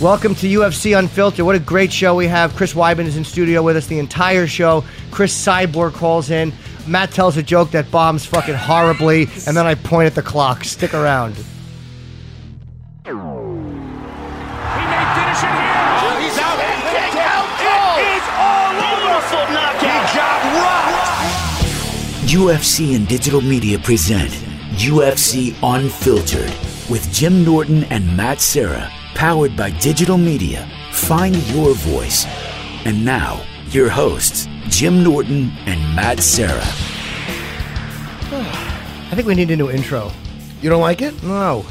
Welcome to UFC Unfiltered. What a great show we have. Chris Weidman is in studio with us the entire show. Chris Cyborg calls in. Matt tells a joke that bombs fucking horribly, and then I point at the clock. Stick around. He may finish it here. Oh, he's Now, kick out it oh. cold. is all over. Beautiful knockout. He got rocked. UFC and digital media present UFC Unfiltered with Jim Norton and Matt Serra, powered by digital media. Find your voice. And now, your hosts, Jim Norton and Matt Serra. I think we need a new intro. You don't like it? No,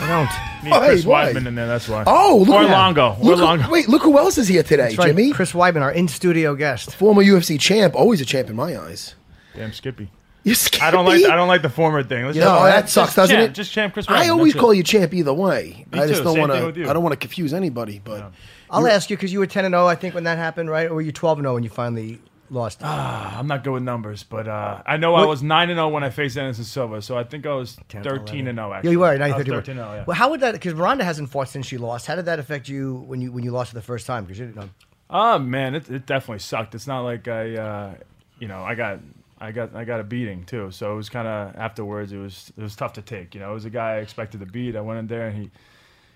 I don't. Need Oh, hey, Chris why? Weidman in there. That's why. Oh, look or at Longo. Or Look who- Longo. wait, look who else is here today, That's right, Jimmy. Chris Weidman, our in studio guest. Former UFC champ, always a champ in my eyes. Damn Skippy. You I don't like. I don't like the former thing. Let's No, just- that just sucks, doesn't champ, it? Just champ Chris. I always that's call you champ either way. Me I just too, don't same want thing with to. you. I don't want to confuse anybody. But I'll ask you because you were 10 and 0, I think, when that happened, right? Or were you 12 and 0 when you finally lost? I'm not good with numbers, but uh, I know I was nine and zero when I faced Anderson Silva, so I think I was thirteen and zero. Actually, Yeah, you were. I was you you were. thirteen and zero. Yeah. Well, how would that? Because Ronda hasn't fought since she lost. How did that affect you when you when you lost for the first time? Because you didn't know. Oh man, it, it definitely sucked. It's not like I, uh, you know, I got, I got, I got a beating too. So it was kind of afterwards. It was, it was tough to take. You know, it was a guy I expected to beat. I went in there and he,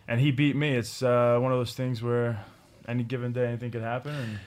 and he beat me. It's uh, one of those things where any given day anything could happen. And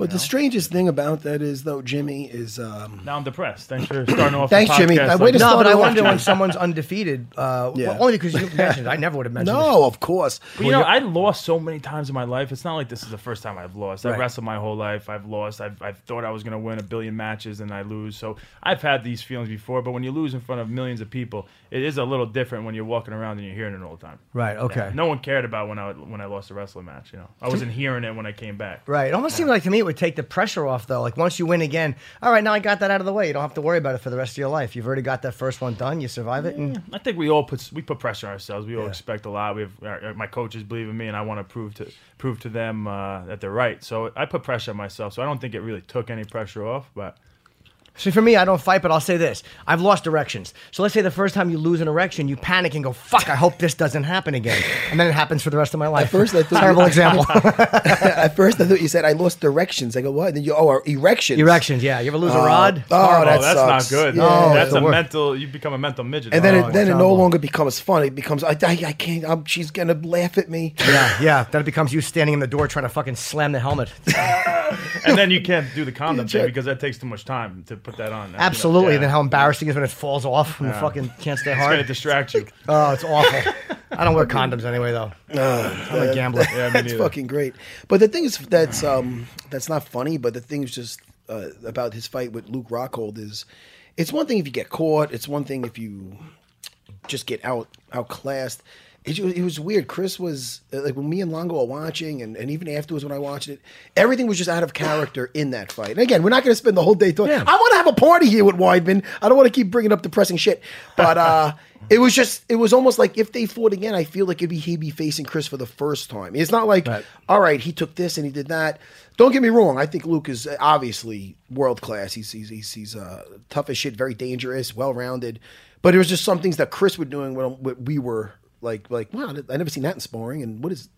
but the strangest thing about that is though, Jimmy is. Um, now I'm depressed. Thanks for starting off. Thanks, the Jimmy. podcast I like waited this. No, but I it off, wonder when someone's undefeated. Uh, Yeah. well, only because you mentioned. it. I never would have mentioned. it. no, of course. But, you know, I lost so many times in my life. It's not like this is the first time I've lost. I've Right. wrestled my whole life. I've lost. I've, I've thought I was going to win a billion matches and I lose. So I've had these feelings before. But when you lose in front of millions of people, it is a little different when you're walking around and you're hearing it all the time. Right. Okay. Yeah, no one cared about when I when I lost a wrestling match. You know, I wasn't hearing it when I came back. Right. It almost seemed like to me it would take the pressure off though. Like once you win again, all right, now I got that out of the way. You don't have to worry about it for the rest of your life. You've already got that first one done. You survive it, and I think we all put we put pressure on ourselves. We all expect a lot. We have our, my coaches believe in me, and I want to prove to prove to them uh, that they're right. So I put pressure on myself. So I don't think it really took any pressure off. But See, for me, I don't fight, but I'll say this: I've lost erections. So let's say the first time you lose an erection, you panic and go, "Fuck! I hope this doesn't happen again," and then it happens for the rest of my life. At first, I thought terrible example. At first, I thought you said I lost directions. I go, what? Then you, oh, erections. erections, yeah. You ever lose a Oh, rod? oh, Horrible. that oh, that's sucks. not good. Yeah. Oh, that's a worst. mental. You become a mental midget. And then, Oh, it, then it no longer becomes fun. It becomes I, I, I can't. I'm, she's gonna laugh at me. Yeah, yeah. Then it becomes you standing in the door trying to fucking slam the helmet. and then you can't do the condom check. thing because that takes too much time to put that on. Absolutely. Yeah. And then how embarrassing it is when it falls off when you Yeah. fucking can't stay hard. it's gonna hard. distract you. Oh, it's awful. I don't wear condoms anyway, though. I'm a gambler. Yeah, me That's fucking great. But the thing is, that's um, that's not funny. But the thing is just uh, about his fight with Luke Rockhold is, it's one thing if you get caught. It's one thing if you just get out outclassed. It, it was weird. Chris was uh, like when me and Longo are watching, and, and even afterwards when I watched it, everything was just out of character in that fight. And again, we're not going to spend the whole day talking. Yeah. I want to have a party here with Weidman. I don't want to keep bringing up depressing shit, but uh, it was just it was almost like if they fought again, I feel like it'd be he'd be facing Chris for the first time. It's not like Right. all right, he took this and he did that. Don't get me wrong. I think Luke is obviously world class. He's he's he's, he's uh, tough as shit, very dangerous, well rounded. But it was just some things that Chris was doing when, when we were like like wow, I never seen that in sparring. And what is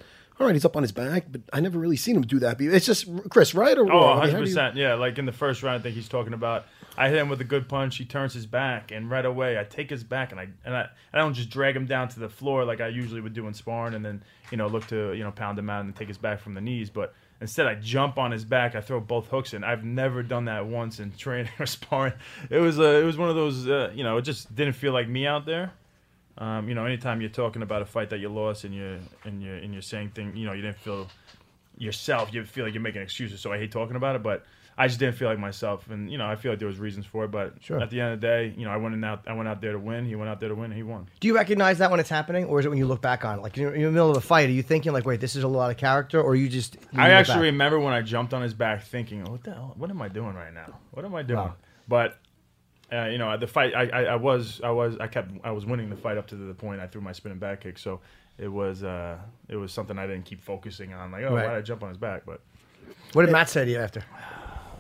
all right? He's up on his back, but I never really seen him do that. It's just Chris, right? Or Oh, wrong? I mean, 100 how you- percent. Yeah, like in the first round, I think he's talking about I hit him with a good punch. He turns his back, and right away I take his back, and I and I, I don't just drag him down to the floor like I usually would do in sparring, and then you know look to you know pound him out and take his back from the knees. But instead, I jump on his back. I throw both hooks in. I've never done that once in training or sparring. It was uh, it was one of those uh, you know it just didn't feel like me out there. Um, you know, anytime you're talking about a fight that you lost and you're and you're and you're saying thing, you know, you didn't feel yourself. You feel like you're making excuses. So I hate talking about it, but I just didn't feel like myself. And you know, I feel like there was reasons for it. But Sure. at the end of the day, you know, I went in out. I went out there to win. He went out there to win. and He won. Do you recognize that when it's happening, or is it when you look back on it? Like you're in the middle of a fight, are you thinking like, "Wait, this is a lot of character," or you just? you I actually back? remember when I jumped on his back, thinking, "What the hell? What am I doing right now? What am I doing?" Wow. But uh, you know, the fight, I, I, I was, I was, I kept, I was winning the fight up to the point I threw my spinning back kick. So it was, uh, it was something I didn't keep focusing on. Like, oh, Right. why did I jump on his back? But What did Matt say to you after?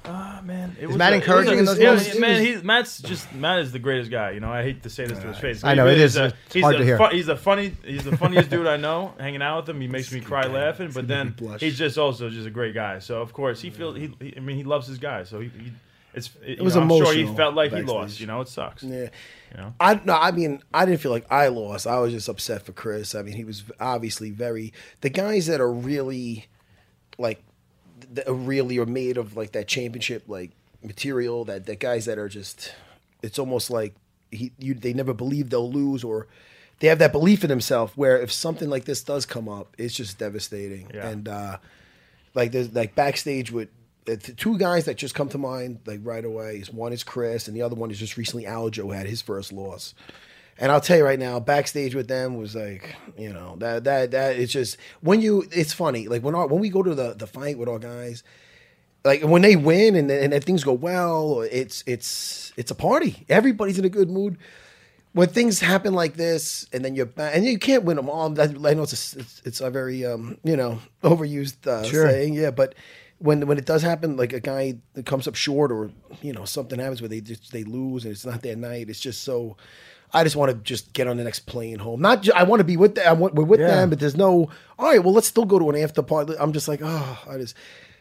Ah, man, it Is was Matt a- encouraging it in those it moments? was- Man, he's Matt's just Matt is the greatest guy. You know, I hate to say this to his face. I know, He it a- It's he's hard a to hear. fu- he's the funny. He's the funniest dude I know. Hanging out with him, he makes me cry laughing. But then he's just also just a great guy. So of course he feels. He, he I mean, he loves his guy. So he. he it's, it, was you know, I'm sure he felt like he lost. You know, it sucks. Yeah. You know? I no, I mean, I didn't feel like I lost. I was just upset for Chris. I mean, he was obviously very the guys that are really like that are really are made of like that championship like material. That that guys that are just it's almost like he you they never believe they'll lose or they have that belief in themselves. Where if something like this does come up, it's just devastating. Yeah. And uh like there's like backstage with two guys that just come to mind like right away is one is Chris and the other one is just recently Aljo had his first loss. And I'll tell you right now, backstage with them was like, you know, that that that it's just when you it's funny like when our, when we go to the the fight with our guys, like when they win and and things go well, it's it's it's a party. Everybody's in a good mood. When things happen like this, and then you're back, and you can't win them all. that- I know it's a, it's, it's a very um, you know overused uh, Sure. saying, yeah. But when when it does happen, like a guy that comes up short, or you know something happens where they just they lose and it's not their night, it's just so. I just want to just get on the next plane home. Not ju- I want to be with them. I want, we're with Yeah. them, but there's no. All right, well, let's still go to an after party. I'm just like, oh, I just.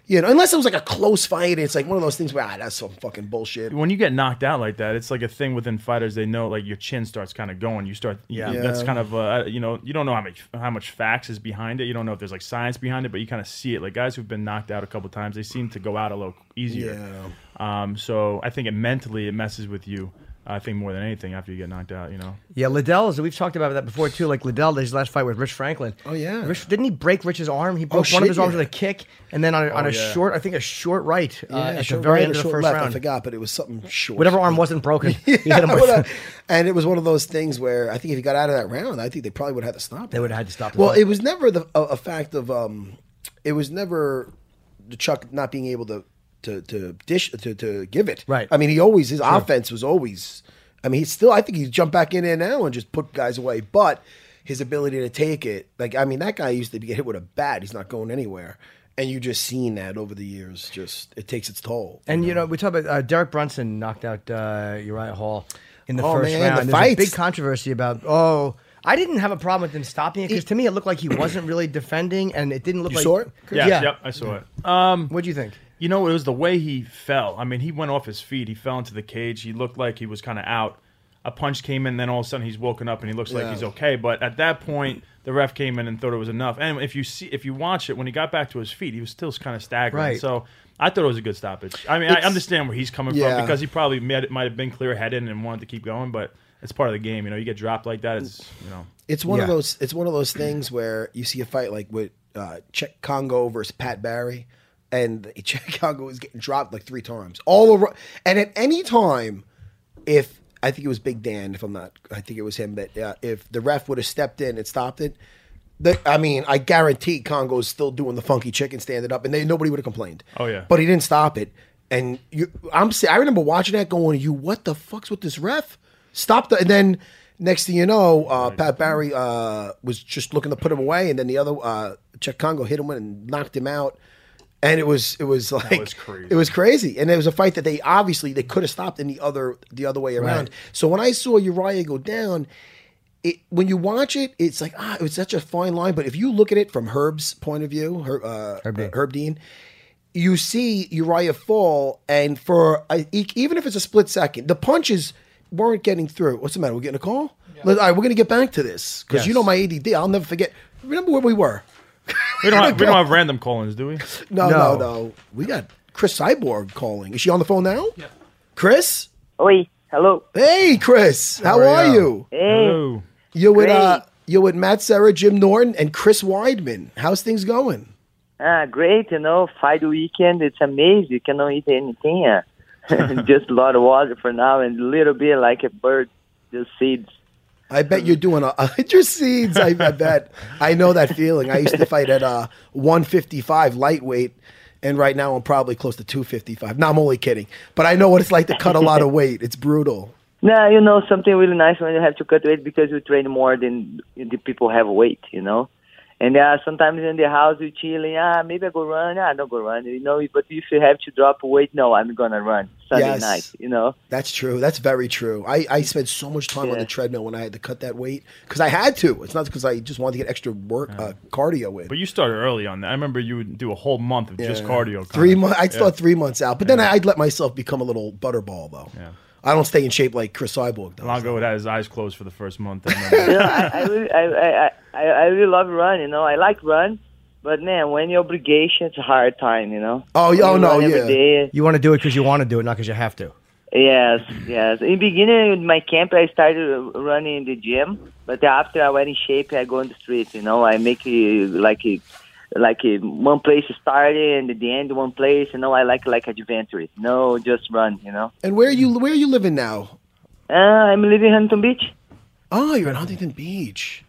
You know, unless it was like a close fight, it's like one of those things where ah, that's some fucking bullshit. when you get knocked out like that, it's like a thing within fighters. They know like your chin starts kind of going. You start, yeah. Yeah. That's kind of uh, you know you don't know how much how much facts is behind it. You don't know if there's like science behind it, but you kind of see it. Like guys who've been knocked out a couple times, they seem to go out a little easier. Um, so I think it mentally it messes with you. I think more than anything after you get knocked out. You know. Yeah, Liddell is. We've talked about that before too. Like Liddell, his last fight with Rich Franklin. Oh, yeah. Rich didn't he break Rich's arm? He broke one shit, of his arms yeah. with a kick, and then on a, on a Oh, yeah. short, I think a short right uh, at the very right end of the first left, I forgot, but it was something short. Whatever arm wasn't broken, he hit him Yeah, with. uh, and it was one of those things where I think if he got out of that round, I think they probably would have had to stop. They would have had to stop Well, it was never the a, a fact of um, it was never the Chuck not being able to to to dish to to give it. Right. I mean, he always his offense was always. I mean, he's still. I think he's jumped back in there now and just put guys away, but. His ability to take it, like I mean, that guy used to get hit with a bat. He's not going anywhere, and you just seen that over the years. Just it takes its toll. And you know, we talk about uh, Derek Brunson knocked out uh, Uriah Hall in the Oh, first man, round. the There's a big controversy about oh. I didn't have a problem with him stopping it because to me it looked like he wasn't really defending, and it didn't look You like. saw it? Yeah. Yeah. Yep. I saw it. Um, what do you think? You know, it was the way he fell. I mean, he went off his feet. He fell into the cage. He looked like he was kind of out. A punch came in, then all of a sudden he's woken up and he looks like Yeah. he's okay. But at that point, the ref came in and thought it was enough. And if you see, if you watch it, when he got back to his feet, he was still kind of staggering. Right. So I thought it was a good stoppage. I mean, I It's- understand where he's coming Yeah. from because he probably might, might have been clear headed and wanted to keep going, but it's part of the game. You know, you get dropped like that. It's you know. It's one of Yeah. those. It's one of those things where you see a fight like with uh, Cheick Kongo versus Pat Barry, and Kongo is getting dropped like three times all over. And at any time, if I think it was Big Dan, if I'm not, I think it was him that uh, if the ref would have stepped in and stopped it. The, I mean, I guarantee Kongo's still doing the funky chicken standing up, and they nobody would have complained. Oh, yeah. but he didn't stop it. And you, I'm, I remember watching that, going, "You, what the fuck's with this ref? Stop the!" And then next thing you know, uh, Pat Barry uh, was just looking to put him away, and then the other uh, Cheick Kongo hit him and knocked him out. And it was it was like was crazy. it was crazy, and it was a fight that they obviously they could have stopped in the other the other way around. Right. So when I saw Uriah go down, it when you watch it, it's like ah, it was such a fine line. But if you look at it from Herb's point of view, Herb, uh, Herb Dean. Herb Dean, you see Uriah fall, and for a, e- even if it's a split second, the punches weren't getting through. What's the matter? We're getting a call. Let- All right, we're gonna get back to this because you know my ADD. I'll never forget. Remember where we were? We don't have, we don't have random call-ins, do we? No, No. no, no. We got Chris Cyborg calling. Is she on the phone now? Yeah. Chris. Oi, hello. Hey, Chris. How, How are are you? you? Hey, Hello. You're with uh, you're with Matt Serra, Jim Norton, and Chris Weidman. How's things going? ah, great. You know, fight weekend. It's amazing. You cannot eat anything. Uh, just a lot of water for now and a little bit like a bird, just seeds. I bet you're doing a your seeds. I, I bet. I know that feeling. I used to fight at uh 155 lightweight, and right now I'm probably close to 255. No, I'm only kidding. But I know what it's like to cut a lot of weight. It's brutal. No, you know something really nice when you have to cut weight because you train more than the people have weight. You know, and uh, sometimes in the house you're chilling. Ah, maybe I go run. Ah, don't go run. You know, but if you have to drop weight, no, I'm gonna run Sunday Yes. night. You know. That's true. That's very true. I, I spent so much time on the treadmill when I had to cut that weight because I had to. It's not because I just wanted to get extra work uh, cardio in. But you started early on that. I remember you would do a whole month of just cardio. Three months. I'd Yeah. start three months out, but then I'd let myself become a little butterball though. Yeah. I don't stay in shape like Chris Cyborg does. Longo would have his eyes closed for the first month. I you know, I, I, really, I, I, I, I really love run. You know, I like run, but man, when your obligation, it's a hard time. You know. Oh, When yeah, oh, you no, yeah. day, You want to do it because you want to do it, not because you have to. Yes, yes. In beginning with my camp, I started running in the gym, but after I went in shape, I go on the street. You know, I make a, like a, like one place started and at the end one place. You know, I like like adventure. No, just run. You know. And where are you? Where are you living now? Uh, I'm living in Huntington Beach. Oh, you're in Huntington Beach.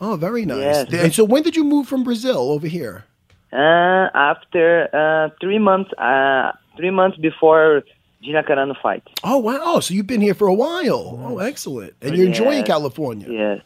Oh, very nice. Yes. And so, when did you move from Brazil over here? Uh, after uh, three months, uh, three months before Gina Carano fight. Oh, wow. So you've been here for a while. Oh, excellent. And you're enjoying California. Yes.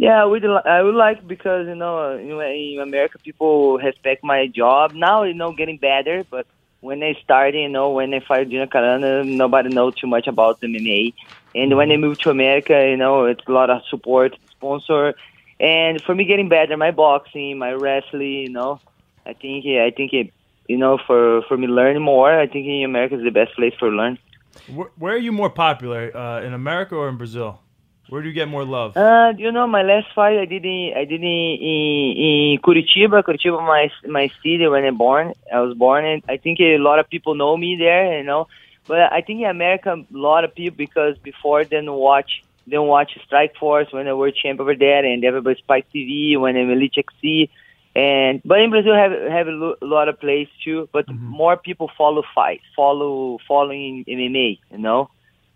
Yeah, I would, I would like because you know in, America people respect my job now. You know, getting better, but when I started, you know, when I fired Gina Carano, nobody knows too much about MMA. And when I moved to America, you know, it's a lot of support, sponsor, and for me getting better, my boxing, my wrestling, you know, I think I think it, you know, for for me learn more, I think in America is the best place for learn. where, where are you more popular, uh, in America or in Brazil? Where do you get more love? Uh, you know, my last fight I did in I did in, in, in Curitiba. Curitiba, my my city when I born. I was born, and I think a lot of people know me there. You know, but I think in America, a lot of people because before they didn't watch they didn't watch Strikeforce when I were champ over there, and everybody Spike TV when I'm Elite XC. And but in Brazil have have a lo- lot of plays too, but more people follow fight, follow following MMA, you know.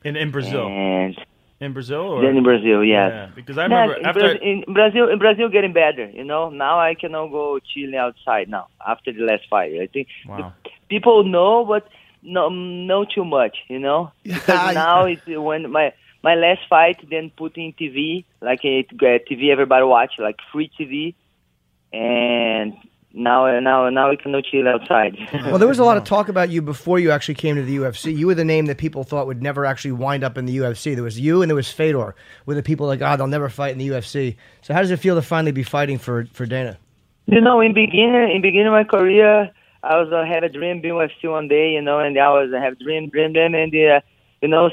In in Brazil, And in Brazil, or then in Brazil, yes. Yeah, because I Yeah, remember in, after. Bra- in Brazil, in Brazil, getting better. You know, now I cannot go chilling outside now after the last fight. I think Wow. people know, but no, know too much. You know, because now it's when my my last fight, then put in TV, like a uh, TV everybody watch, like free TV, and now now now we cannot chill outside. Well, there was a lot of talk about you before you actually came to the UFC. You were the name that people thought would never actually wind up in the UFC. There was you and there was Fedor, where the people like, ah, they'll never fight in the UFC. So how does it feel to finally be fighting for, for Dana? You know, in beginning, in beginning of my career, I was uh, had a dream being UFC one day. You know, and I was I have dream, dream, dream, and uh, you know,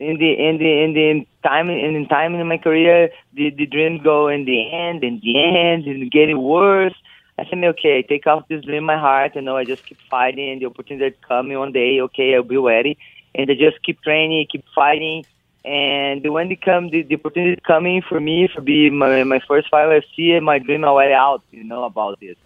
in the in the in the time in the time in my career, the the dream go in the end, in the end, and getting worse. I said, okay, take off this dream in my heart. You know, I just keep fighting, and the opportunity coming one day. Okay, I'll be ready, and I just keep training, keep fighting. And when it come, the, the opportunity coming for me for be my my first fight UFC, my dream already out, you know, about this,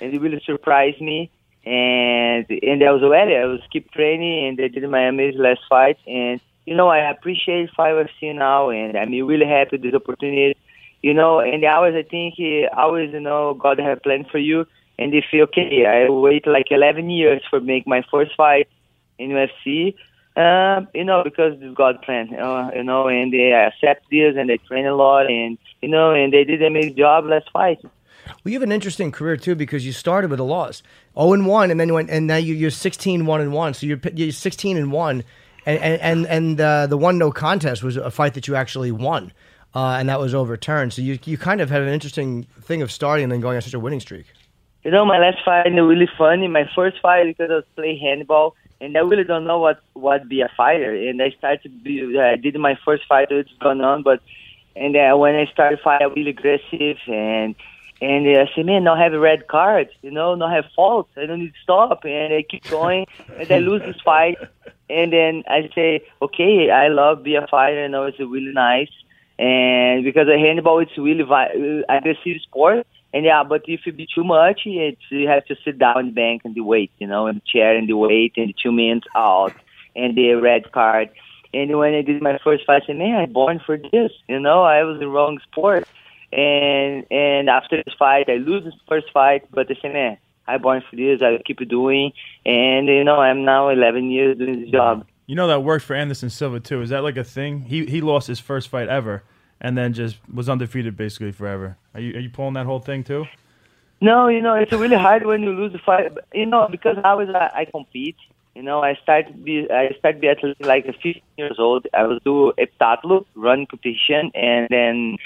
and it really surprised me. And and I was ready. I was keep training, and I did my amazing last fight. And you know, I appreciate fight UFC now, and I'm really happy with this opportunity. You know, and I always I think uh, always you know God have planned for you, and if okay, I wait like 11 years for make my first fight in UFC. Uh, you know, because God plan, uh, you know, and they accept this and they train a lot, and you know, and they did a amazing job last fight. Well, you have an interesting career too because you started with a loss, zero and one, and then you went, and now you, you're 16 one and one. So you're you're 16 and one, and and and, and uh, the one no contest was a fight that you actually won, uh, and that was overturned. So you you kind of had an interesting thing of starting and then going on such a winning streak. you know, my last fight was really funny. My first fight because I was playing handball, and I really don't know what what be a fighter. And I started to be, I did my first fight, it's gone on, but and uh, when I started fight, I was really aggressive and. And uh, I said, man, not have a red card, you know, not have faults. I don't need to stop. And I keep going, and I lose this fight. And then I say, okay, I love be a fighter. And I it's really nice. And because the handball, it's really vi- uh, aggressive sport. And yeah, but if it be too much, it's you have to sit down and bank and the weight, you know, and chair and the weight and the two minutes out and the red card. And when I did my first fight, I said, man, I'm born for this. You know, I was in wrong sport. And and after this fight, I lose this first fight, but I said, man, I'm born for this. I keep doing. And, you know, I'm now 11 years doing this job. You know that worked for Anderson Silva too. Is that like a thing? He he lost his first fight ever, and then just was undefeated basically forever. Are you are you pulling that whole thing too? No, you know, it's really hard when you lose a fight. You know, because I was I, I compete. You know, I started be I started be like 15 years old. I was do heptathlon, run competition, and then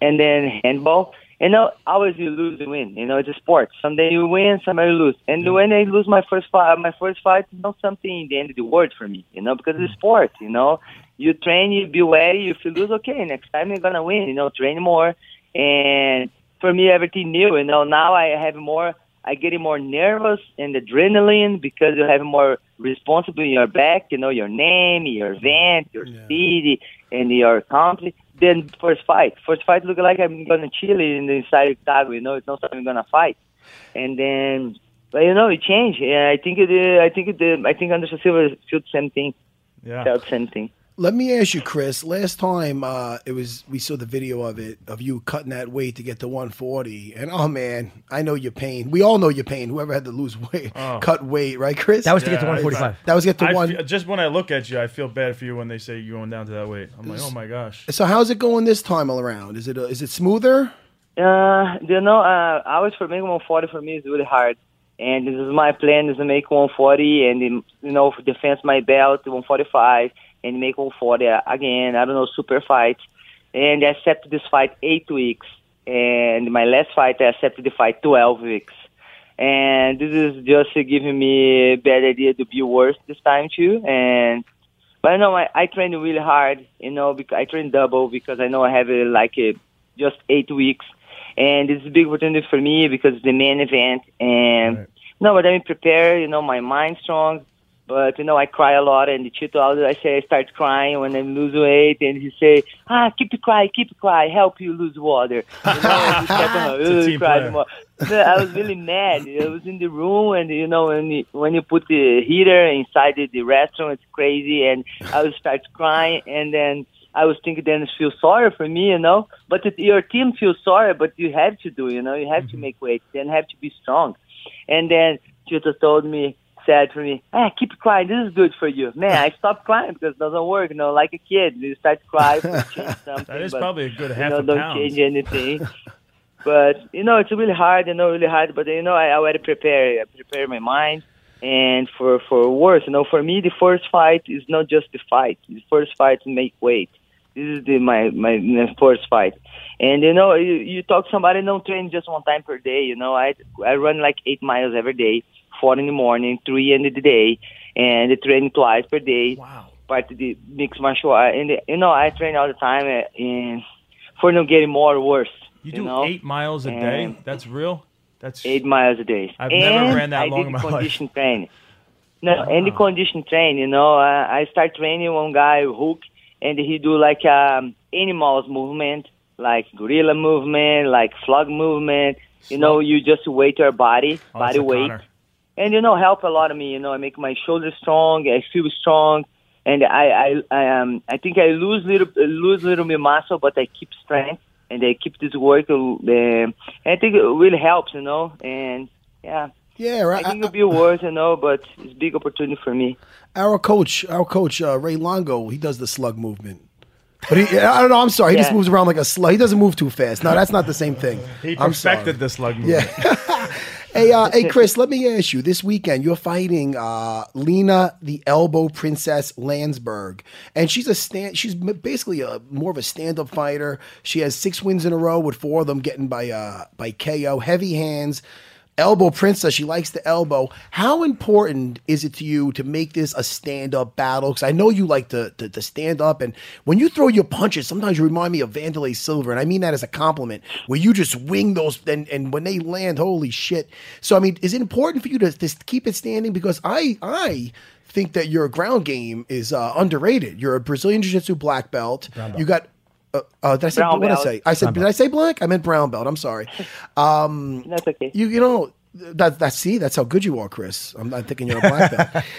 and then handball. You know, always you lose and win. You know, it's a sport. Someday you win, someday you lose. And when I lose my first fight, my first fight is not something in the end of the world for me. You know, because it's sport. You know, you train, you be ready. If you lose, okay, next time you're gonna win. You know, train more. And for me, everything new. You know, now I have more. I get more nervous and adrenaline because you have more responsibility in your back. You know, your name, your event, your city, and your country. Then first fight. First fight look like I'm gonna chill in the inside of Chicago. You know, it's not something I'm gonna fight. And then, but you know, it changed. And I think it. Uh, I think it. Uh, I think Anderson Silva felt the same thing. Yeah. Felt the same thing. Let me ask you, Chris. Last time uh, it was, we saw the video of it of you cutting that weight to get to 140, and oh man, I know your pain. We all know your pain. Whoever had to lose weight, cut weight, right, Chris? That was to get to Yeah, I- 145. that was to get to I one. feel- just when I look at you, I feel bad for you when they say you're going down to that weight. I'm like, oh my gosh. So how's it going this time all around? Is it uh, is it smoother? Uh, you know, uh, hours for making 140 for me is really hard. And this is my plan is to make 140 and, you know, defense my belt to 145 and make 140 again. I don't know, super fight. And I accepted this fight eight weeks. And my last fight, I accepted the fight 12 weeks. And this is just giving me a bad idea to be worse this time too. And but I know I, I train really hard, you know, because I train double because I know I have like a, just eight weeks, and it's a big opportunity for me because it's the main event. And Right. no, but I'm prepared. You know, my mind strong. But you know, I cry a lot, and the Chito, I say I start crying when I lose weight, and he say, "Ah, keep crying, keep crying, help you lose water." You know, kept on, It's a "Ugh," team cried more. So I was really mad. I was in the room, and you know, when you, when you put the heater inside the, the restaurant, it's crazy, and I was start crying, and then I was thinking, then feel sorry for me, you know. But if your team feels sorry, but you have to do, you know, you have to make weight, then have to be strong. And then Chito told me, said for me, ah, keep crying. This is good for you, man. I stopped crying because it doesn't work, you know, like a kid. You start to cry, change something. That is but probably a good you half know, a don't pound. change anything. but you know, it's really hard. You know, really hard. But you know, I already prepare. I prepare my mind, and for for worse, you know, for me, the first fight is not just the fight. The first fight to make weight. This is the my my, my first fight. And you know, you, you talk somebody don't train just one time per day. You know, I I run like eight miles every day, four in the morning, three in the day, and I train twice per day Wow. part of the mixed martial art. And you know, I train all the time, uh, and for not getting more worse. You do know? eight miles a day. That's real. That's eight miles a day. I've and never ran that I long in my life. condition training. No, and the condition train. You know, uh, I start training one guy Hook, and he do like um, animals movement, like gorilla movement, like slug movement. You know, you just weight your body, Oh, body weight Connor. And you know help a lot of me you know i make my shoulders strong i feel strong and i i i um i think i lose little lose little bit muscle but i keep strength and i keep this work uh, and i think it really helps you know and yeah Yeah, right. i right. think it'll be worse you know but it's a big opportunity for me Our coach, our coach uh, Ray Longo, he does the slug movement. But he, I don't know. I'm sorry. He just moves around like a slug. He doesn't move too fast. No, that's not the same thing. He I'm sorry. perfected the slug movement. Yeah. hey, uh, hey, Chris. Let me ask you. This weekend, you're fighting uh, Lina, the Elbow Princess Länsberg, and she's a stand. She's basically a more of a stand-up fighter. She has six wins in a row, with four of them getting by uh, by KO. Heavy hands. Elbow princess. She likes the elbow. How important is it to you to make this a stand up battle? Because I know you like to, to to stand up, and when you throw your punches, sometimes you remind me of Vanderlei Silva, and I mean that as a compliment. Where you just wing those, and and when they land, holy shit! So I mean, is it important for you to, to keep it standing? Because I I think that your ground game is uh, underrated. You're a Brazilian Jiu Jitsu black belt. You got. Uh, uh, did I say Brown what did I say? I said did I say black? I meant brown belt. I'm sorry. Um, That's okay. you you know that that see that's how good you are, Chris. I'm not thinking you're a black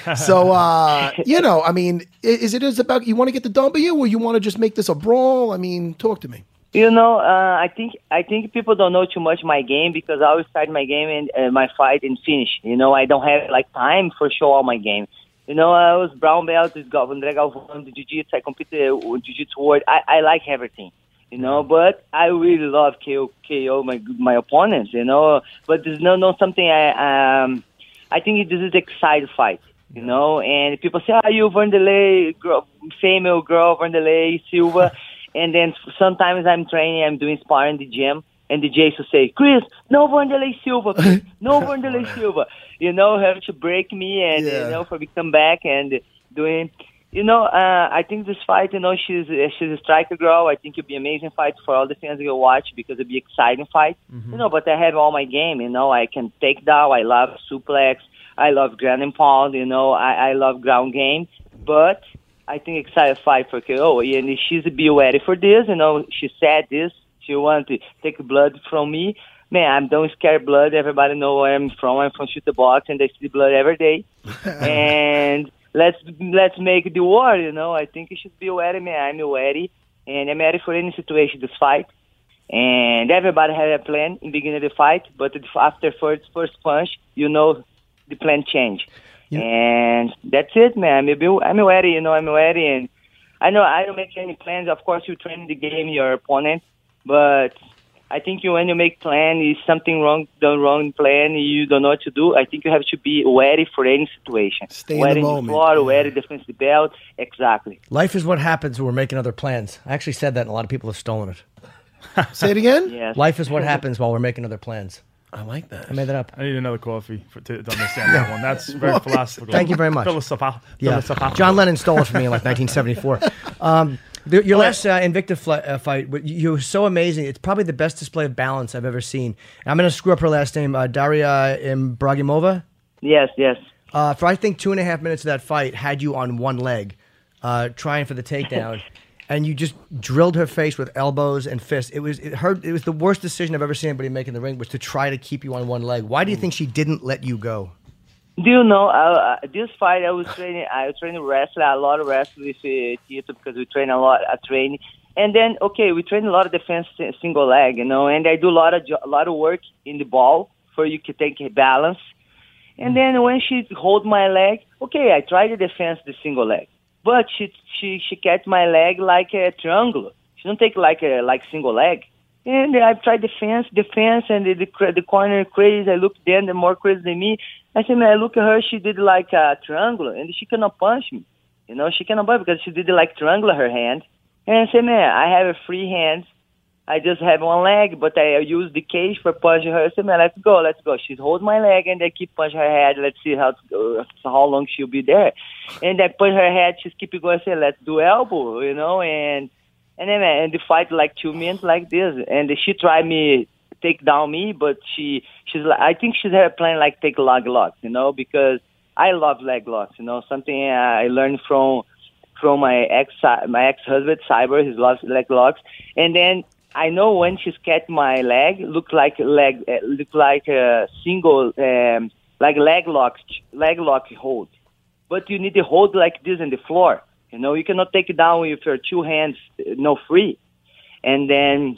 belt. so uh, you know, I mean, is it is about you want to get the W or you want to just make this a brawl? I mean, talk to me. You know, uh, I think I think people don't know too much my game because I always start my game and uh, my fight and finish. You know, I don't have like time for show all my game. You know, I was brown belt with Gal- André Galvão, the jiu-jitsu. I competed uh, with jiu-jitsu world. I, I like everything. You know, mm. but I really love KO KO my my opponents. You know, but there's no no something I um I think this is exciting fight. You mm. know, and people say, "Are you Vanderlei, girl, female girl Vanderlei Silva?" and then sometimes I'm training, I'm doing sparring in the gym, and the Jace will say, "Chris, no Vanderlei Silva, Chris, no Vanderlei Silva." You know, have to break me and Yeah. you know for me come back and doing. You know, uh, I think this fight, you know, she's she's a striker girl. I think it'll be an amazing fight for all the fans will watch because it'll be exciting fight. You know, but I have all my game. You know, I can take down. I love suplex. I love ground and pound. You know, I, I love ground game. But I think excited fight for KO. And she's be ready for this. You know, she said this. She want to take blood from me. Man, I'm don't scare blood. Everybody know where I'm from. I'm from Chute Boxe, and they see blood every day. and let's let's make the war. You know, I think you should be ready, man. I'm ready, and I'm ready for any situation. This fight, and everybody had a plan in beginning of the fight, but after first first punch, you know, the plan change. And that's it, man. I'm, I'm ready. You know, I'm ready, and I know I don't make any plans. Of course, you train the game your opponent, but I think you when you make plan is something wrong, the wrong plan, you don't know what to do. I think you have to be ready for any situation. Stay in the ready moment. the floor, ready defense the belt. Exactly. Life is what happens when we're making other plans. I actually said that, and a lot of people have stolen it. Say it again. Yes. Life is what happens while we're making other plans. I like that. I made that up. I need another coffee for, to, to understand that one. That's very philosophical. Thank you very much. Philosophical. Yeah, philosophical. John Lennon stole it from me in like 1974. Um, the, your last uh, Invicta fl- uh, fight, you were so amazing. It's probably the best display of balance I've ever seen. And I'm going to screw up her last name, uh, Daria Ibragimova. Yes, yes. Uh, for I think two and a half minutes of that fight, had you on one leg, uh, trying for the takedown, and you just drilled her face with elbows and fists. It was it hurt. It was the worst decision I've ever seen anybody make in the ring was to try to keep you on one leg. Why do you think she didn't let you go? Do you know uh, uh, this fight? I was training. I was training wrestling a lot of wrestling with uh, Tito because we train a lot at training. And then okay, we train a lot of defense single leg, you know. And I do a lot of jo- a lot of work in the ball for you to take a balance. And then when she hold my leg, okay, I try to defense the single leg, but she she she catch my leg like a triangle. She don't take like a like single leg. And I tried defense, defense, and the the, the corner crazy. I look then, the more crazy than me. I said, man, look at her. She did like a triangle, and she cannot punch me. You know, she cannot punch because she did like triangle her hand. And I said, man, I have a free hand. I just have one leg, but I use the cage for punching her. I said, man, let's go, let's go. She's hold my leg, and I keep punching her head. Let's see how uh, how long she'll be there. And I punch her head. She's keep going. I said, let's do elbow, you know, and and then man, and the fight like two minutes like this, and she tried me take down me, but she she's like I think she's had a plan like take leg locks, you know, because I love leg locks, you know, something I learned from from my ex my ex husband Cyborg, he loves leg locks, and then I know when she's catch my leg, look like leg uh, look like a single um, like leg lock leg lock hold, but you need to hold like this in the floor. You know, you cannot take it down with your two hands, uh, no free. And then,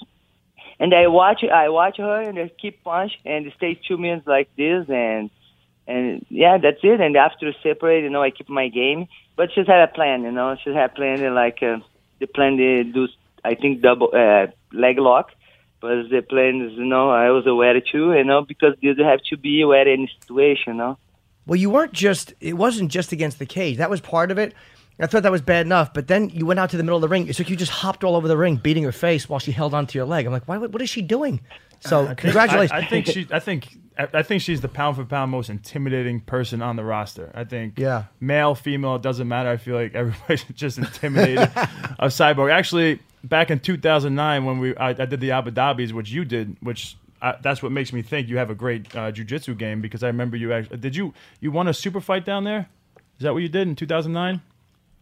and I watch, I watch her, and I keep punch, and it stays two minutes like this, and and yeah, that's it. And after separate, you know, I keep my game. But she's had a plan, you know, she's had a plan uh, like uh, the plan to do, I think double uh, leg lock. But the plan is, you know, I was aware too, you know, because you have to be aware in situation, you know. Well, you weren't just, it wasn't just against the cage. That was part of it. I thought that was bad enough, but then you went out to the middle of the ring. It's like you just hopped all over the ring, beating her face while she held onto your leg. I'm like, why, what is she doing? So I think- congratulations. I, I think she. I think. I I think she's the pound for pound most intimidating person on the roster. I think. Yeah. Male, female, it doesn't matter. I feel like everybody's just intimidated of Cyborg. Actually, back in 2009 when we I, I did the Abu Dhabis, which you did, which. I, that's what makes me think you have a great uh, jiu-jitsu game because I remember you actually did you you won a super fight down there? Is that what you did in 2009?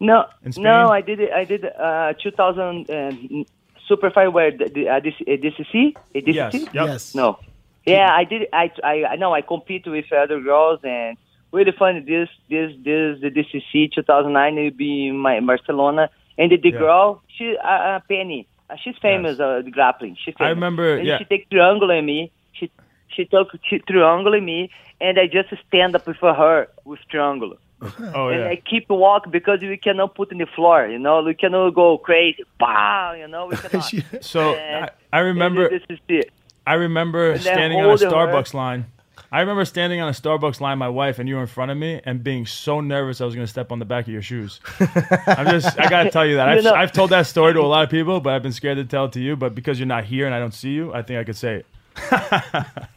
No, In Spain? no, I did it. I did uh, 2000 um, super fight where the, the uh, this, uh, DCC, uh, DCC. Yes. Yep. Yes. No. Yeah, I did. I I I know I compete with other girls and really fun. This this this the DCC 2009 will be in my Barcelona and the, the Yeah. girl she uh, uh, Penny. Uh, she's famous uh, the grappling. She famous. I remember, And yeah. she take triangle in me. She she took she triangle in me and I just stand up before her with triangle. Oh and yeah. I keep walk because we cannot put in the floor, you know. We cannot go crazy, pow, you know. We cannot. So I, I remember this is it. I remember And standing on a hold her. Starbucks line. I remember standing on a Starbucks line, my wife, and you were in front of me, and being so nervous I was going to step on the back of your shoes. I'm just, I got to tell you that. I've, know- I've told that story to a lot of people, but I've been scared to tell it to you. But because you're not here and I don't see you, I think I could say it.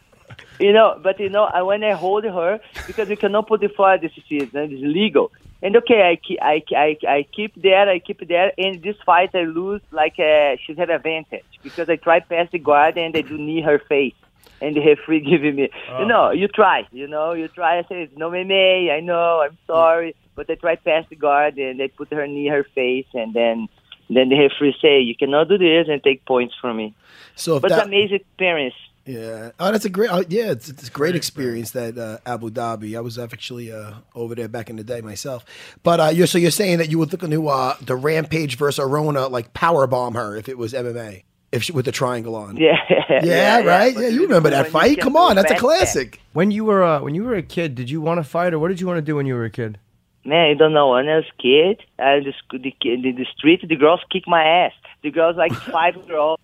You know, but you know, I, when I hold her, because we cannot put the floor, this is it, and it's legal. And okay, I keep, I, I, I keep there, I keep there, and this fight I lose like uh, she's had advantage because I try past the guard and I do knee her face, and the referee giving me, you know, you try, you know, you try. I say it's no MMA, I know, I'm sorry, but I try past the guard and they put her knee her face, and then then the referee say you cannot do this and take points from me. So if But it's that, amazing experience. Yeah, oh, that's a great. Oh, yeah, it's, it's a great experience that uh, Abu Dhabi. I was actually uh, over there back in the day myself. But uh, you're so you're saying that you would look into uh, the Rampage versus Arona, like power bomb her if it was MMA, if she with the triangle on. Yeah, Yeah, right. but Yeah, you remember that fight? Come on, that's a back classic. when you were uh, when you were a kid, did you want to fight or what did you want to do when you were a kid? Man, you don't know. When I was a kid, I just sc- the, the, the street, the girls kick my ass. The girls, like five girls,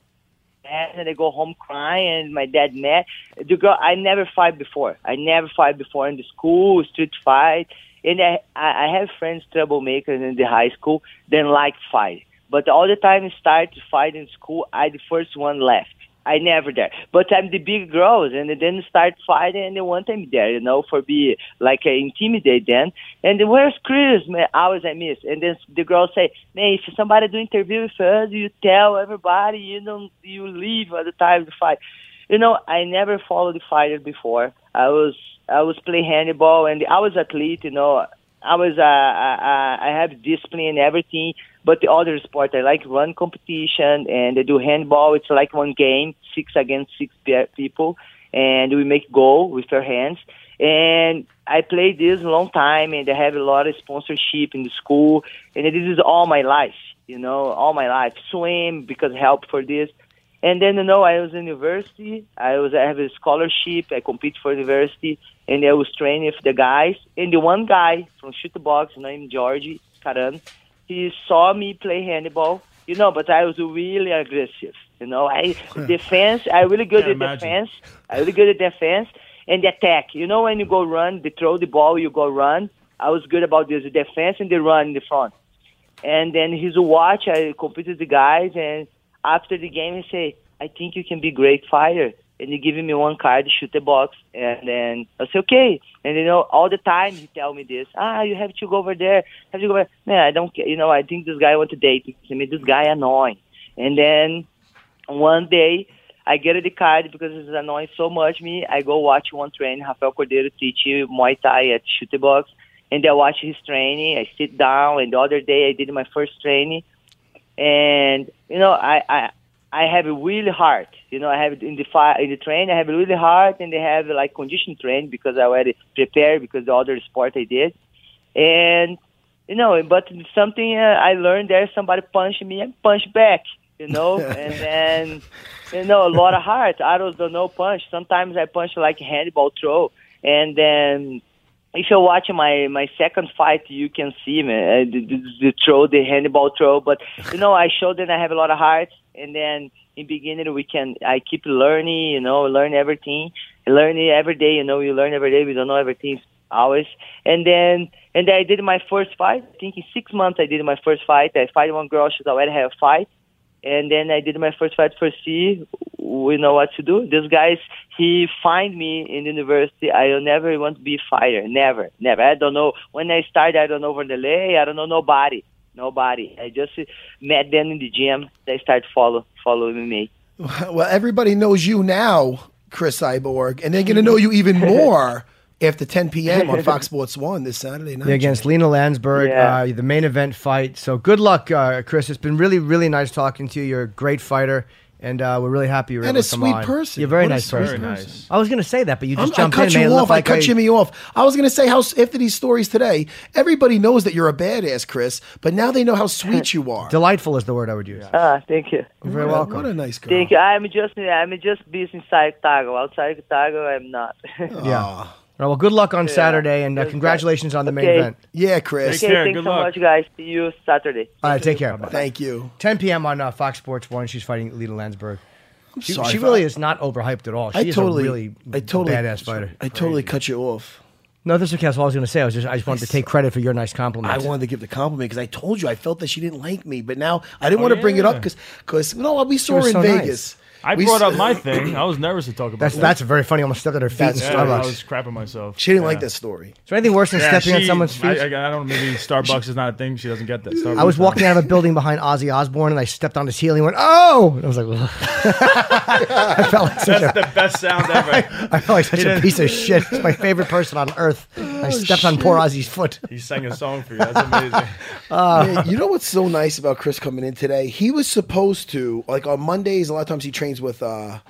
and they go home crying, and my dad mad. The girl, I never fight before. I never fight before in the school, street fight. And I, I I have friends, troublemakers in the high school, then like fight. But all the time I start to fight in school, I the first one left. I never there. But I'm the big girls, and they then start fighting, and they want me there, you know, for be like uh, intimidate them. And then, where's Chris? Man, always I miss. And then the girls say, man, if somebody do interview with us, you tell everybody, you don't, you leave at the time to fight. You know, I never followed the fighter before. I was, I was playing handball, and I was athlete, you know. I was, uh, I, I I have discipline and everything. But the other sport, I like run competition, and I do handball. It's like one game, six against six people, and we make goal with our hands. And I played this a long time, and I have a lot of sponsorship in the school, and this is all my life, you know, all my life. Swim because help for this. And then you know, I was in university. I was I have a scholarship. I compete for university, and I was training with the guys. And the one guy from Chute Boxe named Georgie Caran, he saw me play handball. You know, but I was really aggressive. You know, I defense. I really good at imagine. defense. I really good at defense and the attack. You know, when you go run, they throw the ball, you go run. I was good about this, the defense and the run in the front. And then his watch, I competed the guys, and after the game, he say, "I think you can be great fighter." And he giving me one card, Chute Boxe, and then I say, "Okay." And you know, all the time he tell me this, "Ah, you have to go over there, have to go over." Man, I don't care. You know, I think this guy want to date me. This guy annoying. And then one day, I get the card because it's annoying so much me. I go watch one train, Rafael Cordeiro teach you Muay Thai at Chute Boxe, and I watch his training. I sit down, and the other day I did my first training, and you know I I I have a really hard. You know I have in the fi- in the train I have a really hard, and they have like condition train because I already prepared because the other sport I did, and you know but something uh, I learned there somebody punched me and punched back. You know, and then you know, a lot of heart. Arrows don't know punch. Sometimes I punch like handball throw, and then if you watch my my second fight, you can see me uh, the, the, the throw, the handball throw. But you know, I showed that I have a lot of heart, and then in beginning we can I keep learning, you know, learn everything, learning every day. You know, you learn every day. We don't know everything always, and then and then I did my first fight. I think in six months I did my first fight. I fight one girl. She's already have a fight and then I did my first fight for C. We know what to do. This guys, he find me in university. I will never want to be fighter. Never, never. I don't know. When I started, I don't know Vanderlei. I don't know nobody. Nobody. I just met them in the gym. They start follow following me. Well, everybody knows you now, Chris Cyborg, and they're going to know you even more after 10 p.m. on Fox Sports 1 this Saturday night. Yeah, against Lina Länsberg, Yeah. uh, the main event fight. So good luck, uh, Chris. It's been really, really nice talking to you. You're a great fighter, and uh, we're really happy you were And able a to come sweet on. person. You're a very What nice sweet person. Very nice. I was going to say that, but you I'm- just I cut in. you made off. I like cut Jimmy off. I was going to say how after these stories today, everybody knows that you're a badass, Chris. But now they know how sweet you are. Delightful is the word I would use. Ah, thank you. You're very What a- welcome. What a nice girl. Thank you. I'm just I'm just busy inside Tago. Outside Tago, I'm not. Yeah. All right, well, good luck on Saturday, and uh, congratulations on the main event. Yeah, Chris. okay, care. thanks Good so luck. much, guys. See you Saturday. All right, take care. Thank you. 10 p.m. on uh, Fox Sports 1. She's fighting Lina Länsberg. She, sorry she really I- is not overhyped at all. She I is totally, a really I totally, badass fighter. I totally cut you off. No, this is okay. That's all I was going to say. I was just, I just wanted to take credit for your nice compliment. I wanted to give the compliment because I told you I felt that she didn't like me, but now I didn't want to bring it up yeah. because, because no, we saw was her in so nice. Vegas. I We brought s- up my thing. I was nervous to talk about That's that. that's very funny. I almost stepped at her feet in That's- yeah, I Starbucks. was crapping myself. She didn't Yeah. like that story. Is there anything worse than Yeah, stepping on someone's feet? I, I, I don't know. Maybe Starbucks is not a thing. She doesn't get that. Starbucks I was walking out of a building behind Ozzy Osbourne and I stepped on his heel and he went, oh! And I was like, "Ugh." I felt like such That's a, the best sound ever. I felt like such a piece of shit. It's my favorite person on earth. Oh, I stepped on poor Ozzy's foot. he sang a song for you. That's amazing. Uh, Man, you know what's so nice about Chris coming in today? He was supposed to like on Mondays. A lot of times he trains with uh,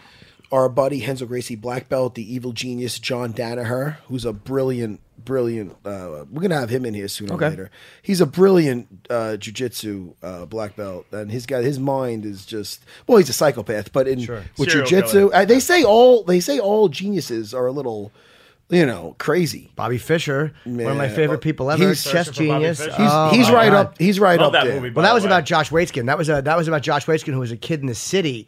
our buddy Renzo Gracie Black Belt, the evil genius John Danaher, who's a brilliant, brilliant. Uh, we're gonna have him in here sooner Okay. or later. He's a brilliant uh, jujitsu uh, black belt, and his guy, his mind is just well, he's a psychopath. But in with Serial jujitsu, uh, they say all they say all geniuses are a little, you know, crazy. Bobby Fischer, one of my favorite people ever, he's- chess Searching for Bobby genius. He's, Oh, he's right God. up. He's right Love up that there. movie. Well, that the was way. about Josh Waitzkin. That was a, that was about Josh Waitzkin, who was a kid in the city.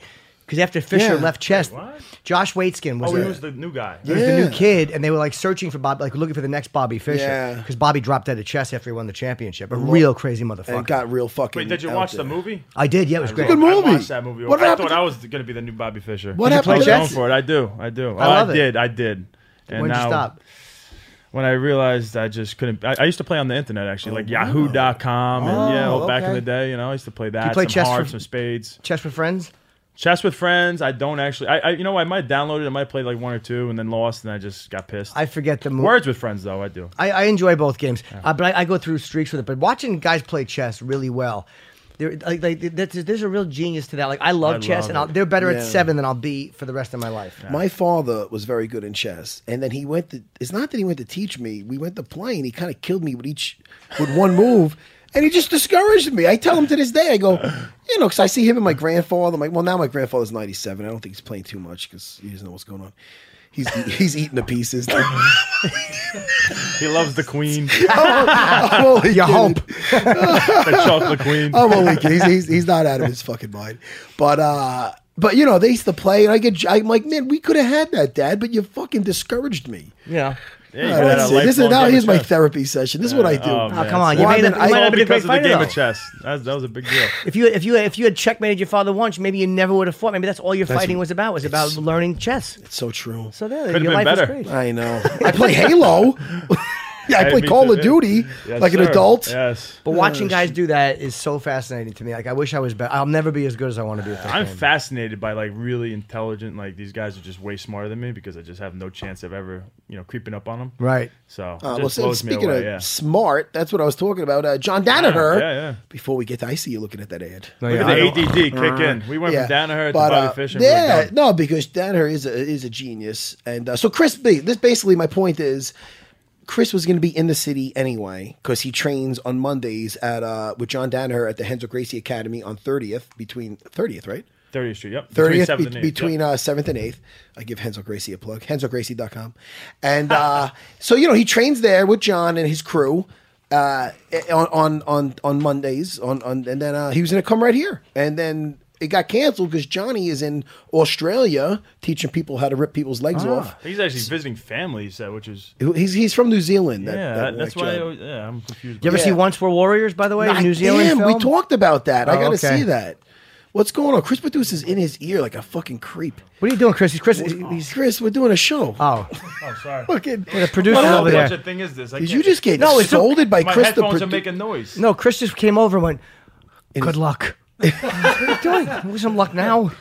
Because after Fischer Yeah. left chess, what? Josh Waitzkin was, Oh, a- he was the new guy. he was the new Yeah. kid, and they were like searching for Bob, like looking for the next Bobby Fischer. Yeah. Because Bobby dropped out of chess after he won the championship. A real crazy motherfucker. and got real fucking. Wait, did you out watch there. the movie? I did. Yeah, it was great. Good movie. I watched that movie. What I happened thought to- I was going to be the new Bobby Fischer. What Did you happened play I was to chess? going for it. I do. I do. I Oh, love I it. did. I did. And When'd you now, stop? When I realized I just couldn't. I, I used to play on the internet actually, like oh, Yahoo.com, and yeah, Oh, well, back in oh, okay. the day, you know, I used to play that. play some chess for- hearts, some spades. Chess with friends. Chess with friends. I don't actually. I, I you know I might download it. I might play like one or two, and then lost, and I just got pissed. I forget the move. Words with friends though, I do. I, I enjoy both games, uh, but I, I go through streaks with it. But watching guys play chess really well, there like, like there's, there's a real genius to that. Like I love I chess, love and I'll, they're better Yeah. at seven than I'll be for the rest of my life. My father was very good in chess, and then he went to. It's not that he went to teach me. We went to play, and he kind of killed me with each with one move, and he just discouraged me. I tell him to this day, I go, you know, because I see him and my grandfather. I'm like, well, now my grandfather's 97. I don't think he's playing too much because he doesn't know what's going on. He's he's eating the pieces. He loves the queen, I'm only You kidding. hope. the chocolate queen. I'm only kidding. He's, he's, he's not out of his fucking mind. But uh but you know, they used to play and I get I'm like, man, we could have had that, Dad, but you fucking discouraged me. Yeah. Yeah, you got that's it. This is now here's my therapy session. This is what I do. Oh, Oh, come on, you Well, may I not, mean, you I- might not have been a great because of the fighter game though. of chess. That, that was a big deal. If you if you if you had checkmated your father once, maybe you never would have fought. Maybe that's all your fighting was about was about learning chess. It's so true. So there, Could've your been life better. is great. I know. I play Halo. yeah, I play Call of. Duty Yes, like an sir. adult. Yes. But watching guys do that is so fascinating to me. Like I wish I was better. I'll never be as good as I want to be. At that I'm game. fascinated by like really intelligent. Like these guys are just way smarter than me because I just have no chance of ever, you know, creeping up on them. Right. So it Uh, well, just so blows me speaking away. of yeah. smart, that's what I was talking about. Uh, John Danaher. Yeah, yeah. Before we get to, I see you looking at that ad. No, Look yeah, at the ADD kick in. We went from Danaher to but, Bobby uh, Fischer. and we were Yeah, no, because Danaher is a, is a genius, and uh, so Chris B. This basically my point is, Chris was going to be in the city anyway because he trains on Mondays at uh, with John Danaher at the Renzo Gracie Academy on thirtieth between thirtieth, right? 30th Street. Yep. Between Thirtieth 7th and 8th. between yep. uh, seventh and eighth. I give Renzo Gracie a plug. RenzoGracie.com. And uh, so you know he trains there with John and his crew uh, on on on on Mondays. On, on and then uh, he was going to come right here, and then it got canceled because Johnny is in Australia teaching people how to rip people's legs off. He's actually visiting family, he said, which is. He's he's from New Zealand. That, yeah, that that's why I always, yeah, I'm confused. You ever Yeah. see Once Were Warriors? By the way, Ah, New Zealand damn, film. we talked about that. I Oh, got to okay. see that. What's going on? Chris Produce is in his ear like a fucking creep. What are you doing, Chris? He's Chris. He's Chris, we're doing a show. oh, Oh, sorry. Fucking, the producer What over there. Such a thing is this? I Did you just get No, it's a- scolded by My Chris the headphones are produ- making noise. No, Chris just came over and went. Good luck. What are you doing? Wish him luck now.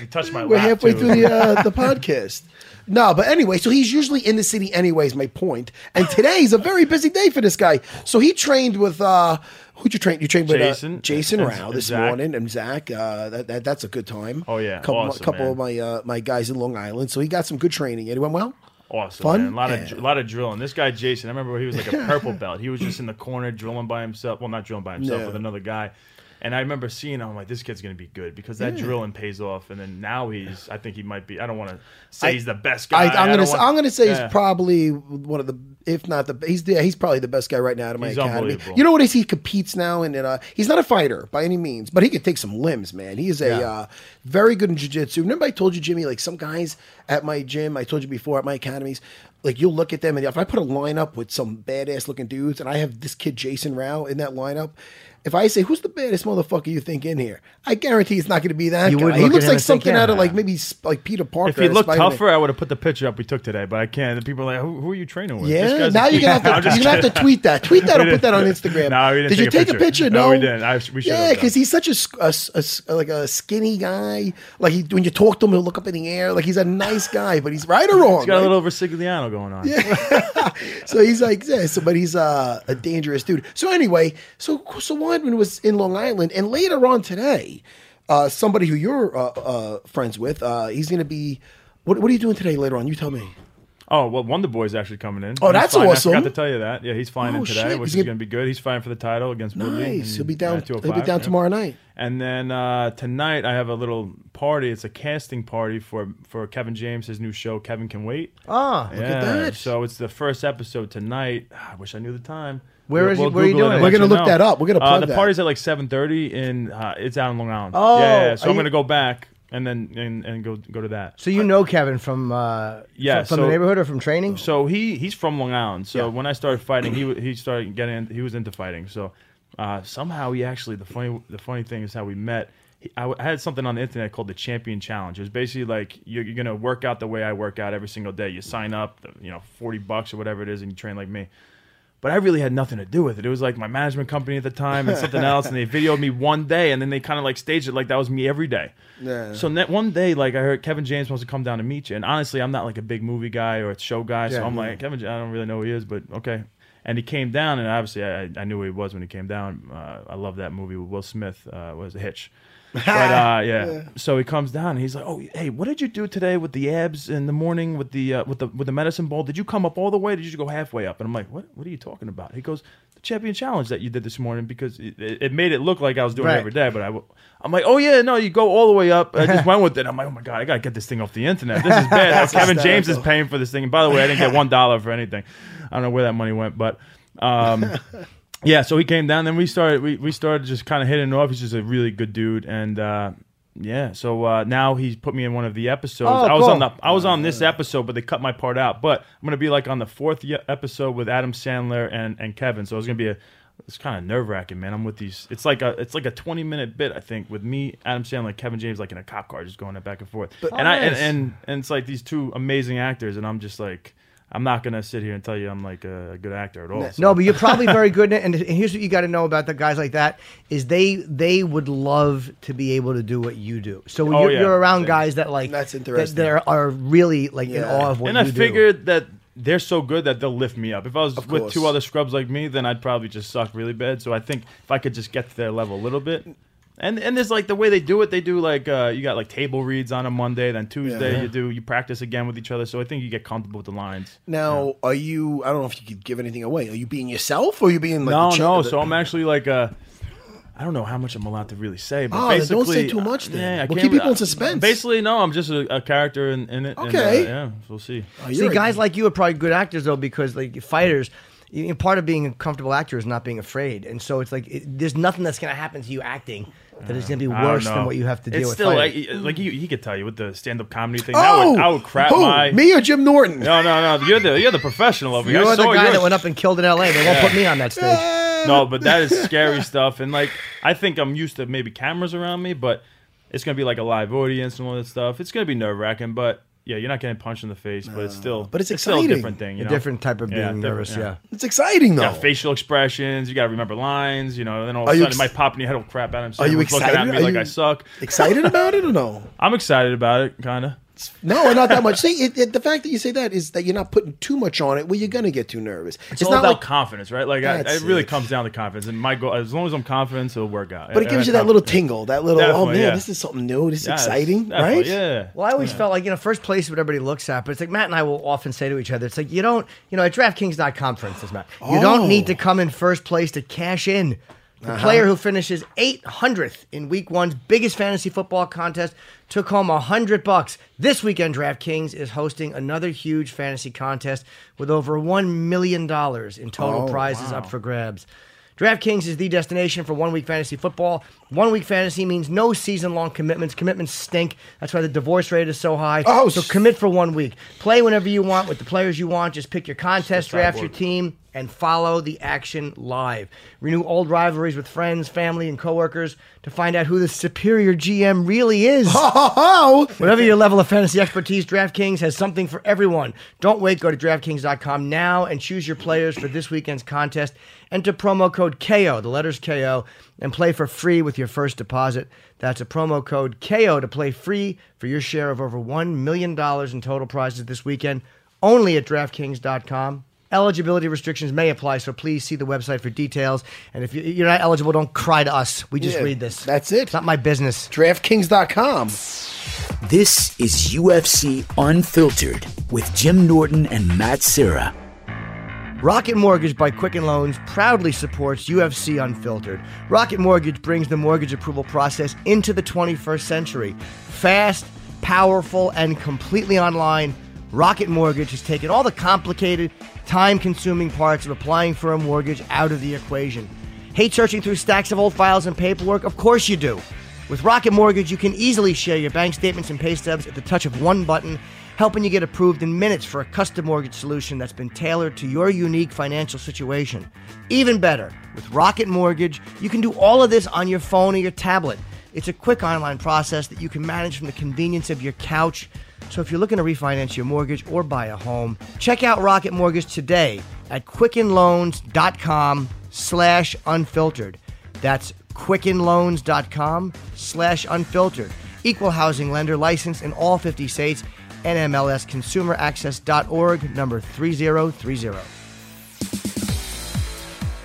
You touched my We're lap, halfway too. through the uh, the podcast. No, but anyway, so he's usually in the city anyways, my point. And today's a very busy day for this guy. So he trained with uh who'd you train? You trained with Jason uh, Jason and- Rao this Zach. morning and Zach. Uh that, that that's a good time. Oh, yeah. couple, Awesome, couple man. of my uh, my guys in Long Island. So he got some good training. And it went well? Awesome, Fun? man. A lot Yeah. of a lot of drilling. This guy Jason, I remember he was like a purple belt. He was just in the corner drilling by himself. Well, not drilling by himself Yeah. with another guy. And I remember seeing, him, I'm like, this kid's gonna be good because that drilling pays off. And then now he's, I think he might be. I don't want to say I- he's the best guy. I'm gonna say, want- I'm gonna say Yeah. he's probably one of the if not the he's yeah, he's probably the best guy right now out of my He's academy. You know what is he competes now and uh, he's not a fighter by any means, but he can take some limbs, man. He is a Yeah. uh, very good in jiu-jitsu. Remember I told you Jimmy like some guys at my gym, I told you before at my academies, like you'll look at them and if I put a lineup with some badass looking dudes and I have this kid Jason Rao in that lineup, if I say who's the baddest motherfucker you think in here, I guarantee it's not going to be that You guy. He look at looks him like and think, something out of like maybe like Peter Parker. If he looked Spider-Man. tougher, I would have put the picture up we took today. But I can't. People are like, who, who are you training with? This Yeah, guy's now you're gonna have to just you're gonna have to kidding. tweet that. Tweet that We or put that on didn't- Instagram. No, we didn't Did you take a picture. No, No, we didn't. I- we should Yeah, have because he's such a, s- a s- a s- like a skinny guy. Like he, when you talk to him, he'll look up in the air. Like he's a nice guy, but he's right or wrong. He's got a right? little Versigliano going on. so he's like, yeah, so, but he's uh, a dangerous dude. So anyway, so so Weidman was in Long Island, and later on today, uh, somebody who you're uh, uh, friends with, uh, he's going to be. What, what are you doing today? Later on, you tell me. Oh well, Wonder Boy's actually coming in. Oh, He's that's flying- awesome. I forgot to tell you that. Yeah, he's flying Oh, in today, shit. which He's is gonna- be good. He's fighting for the title against Woodley. Nice. He'll be down. He'll be down yeah. tomorrow night. And then uh, tonight I have a little party. It's a casting party for for Kevin James, his new show. Kevin can wait. Ah, yeah. at that. So it's the first episode tonight. I wish I knew the time. Where is it- where are you Google it doing and it? We're let gonna you look know. that up. We're gonna Uh, plug the that. party's at like seven thirty, and uh, it's out in Long Island. Oh, yeah. yeah. So are I'm you- gonna go back and then and, and go go to that. so you know Kevin from uh, Yeah, from, from the so- neighborhood or from training? So he he's from Long Island. So Yeah. when I started fighting, he wa- he started getting he was into fighting. So uh, somehow he actually the funny the funny thing is how we met. He, I, w- I had something on the internet called the Champion Challenge. It was basically like you're, you're gonna work out the way I work out every single day. You sign up, you know, forty bucks or whatever it is, and you train like me. But I really had nothing to do with it. It was like my management company at the time and something else, and they videoed me one day, and then they kind of like staged it like that was me every day. Yeah. So net one day, like I heard Kevin James wants to come down to meet you, and honestly, I'm not like a big movie guy or a show guy, so Yeah. I'm like Kevin. I don't really know who he is, but okay. And he came down, and obviously I, I knew who he was when he came down. Uh, I love that movie with Will Smith. Uh, was a Hitch. But uh, yeah. so he comes down and he's like, "Oh, hey, what did you do today with the abs in the morning with the uh, with the with the medicine ball? Did you come up all the way? Did you go halfway up?" And I'm like, "What? What are you talking about?" He goes, "The champion challenge that you did this morning because it, it made it look like I was doing Right. it every day, but I." w- I'm like, oh yeah, no, you go all the way up. I just went with it. I'm like, oh my god, I gotta get this thing off the internet. This is bad. Kevin James is paying for this thing. And by the way, I didn't get one dollar for anything. I don't know where that money went, but um, yeah. So he came down. Then we started. We, we started just kind of hitting it off. He's just a really good dude, and uh, yeah. So uh, now he's put me in one of the episodes. Oh, I was cool. on the I was on this episode, but they cut my part out. But I'm gonna be like on the fourth episode with Adam Sandler and and Kevin. So it's gonna be a it's kind of nerve wracking, man. I'm with these. It's like a it's like a 20 minute bit, I think, with me, Adam Sandler, Kevin James, like in a cop car, just going back and forth. and I and, and and it's like these two amazing actors, and I'm just like. I'm not gonna sit here and tell you I'm like a, a good actor at all. so- No, but you're probably very good. at. And, and here's what you got to know about the guys like that is they they would love to be able to do what you do. So when Oh, you're, yeah. you're around Yeah. guys that like That's interesting. they're- are really like in awe of what you do. and you I do. figured that they're so good that they'll lift me up. If I was with two other scrubs like me, then I'd probably just suck really bad. So I think if I could just get to their level a little bit. And and there's like the way they do it, they do like uh, you got like table reads on a Monday, then Tuesday Yeah. you do you practice again with each other. So I think you get comfortable with the lines. Now, are you? I don't know if you could give anything away. Are you being yourself, or are you being like no, the cha- no. the- So I'm actually like uh I don't know how much I'm allowed to really say, but Oh, then basically, don't say too much then. Yeah, I We'll can't keep re- people in suspense. Basically, no, I'm just a, a character in, in it. and, uh, Okay. yeah, we'll see. Oh, See, you're guys like you are probably good actors though because like fighters. You know, part of being a comfortable actor is not being afraid, and so it's like it, there's nothing that's going to happen to you acting that is going to be worse than what you have to deal it's with. Still, fighting. like, like he, he could tell you with the stand-up comedy thing. Oh, I would, I would crap who? my me or Jim Norton? No, no, no. You're the you're the professional over here. You're I the guy yours. that went up and killed in L.A. They won't put me on that stage. No, but that is scary stuff. And like, I think I'm used to maybe cameras around me, but it's gonna be like a live audience and all that stuff. It's gonna be nerve wracking, but yeah, you're not getting punched in the face, but it's still, but it's still a exciting. different thing. You A know? different type of being different, nervous. Yeah. It's exciting You though. got facial expressions. You got to remember lines. You know, and then all of Are a you sudden it might pop in your head. Oh crap! Adam Are you Sandler's looking excited? at me Are like you- I suck. Excited about it or no? I'm excited about it, kind of. No, not that much. See, it, it, the fact that you say that is that you're not putting too much on it Well, you're gonna get too nervous. It's, all about confidence, right? Like I, it really it. comes down to confidence. And my goal, as long as I'm confident, it'll work out. but it gives you that little tingle, that little oh man, yeah. this is something new, this is Yes, exciting, right? Yeah. Well, I always felt like, you know, first place is what everybody looks at, but it's like Matt and I will often say to each other, it's like, you don't, you know, at DraftKings.com, for instance, Matt, you don't need oh. to come in first place to cash in. The player who finishes 800th in week one's biggest fantasy football contest took home 100 bucks. This weekend, DraftKings is hosting another huge fantasy contest with over $1 million in total prizes up for grabs. DraftKings is the destination for one week fantasy football. One week fantasy means no season long commitments. Commitments stink. That's why the divorce rate is so high. Oh, so commit for one week. Play whenever you want with the players you want. Just pick your contest, draft your team, and follow the action live. Renew old rivalries with friends, family, and coworkers to find out who the superior GM really is. Whatever your level of fantasy expertise, DraftKings has something for everyone. Don't wait. Go to DraftKings.com now and choose your players for this weekend's contest. Enter promo code KO, the letters KO, and play for free with your first deposit. That's a promo code KO to play free for your share of over $1 million in total prizes this weekend, only at DraftKings.com. Eligibility restrictions may apply, so please see the website for details. And if you- you're not eligible, don't cry to us. We just Yeah, read this. that's it. It's not my business. DraftKings.com. This is UFC Unfiltered with Jim Norton and Matt Serra. Rocket Mortgage by Quicken Loans proudly supports UFC Unfiltered. Rocket Mortgage brings the mortgage approval process into the 21st century. Fast, powerful, and completely online, Rocket Mortgage has taken all the complicated, time consuming parts of applying for a mortgage out of the equation. Hate searching through stacks of old files and paperwork? Of course you do. With Rocket Mortgage, you can easily share your bank statements and pay stubs at the touch of one button, helping you get approved in minutes for a custom mortgage solution that's been tailored to your unique financial situation. Even better, with Rocket Mortgage, you can do all of this on your phone or your tablet. It's a quick online process that you can manage from the convenience of your couch. So if you're looking to refinance your mortgage or buy a home, check out Rocket Mortgage today at quickenloans.com slash unfiltered. That's quickenloans.com slash unfiltered. Equal housing lender licensed in all 50 states. NMLSconsumeraccess.org number 3030.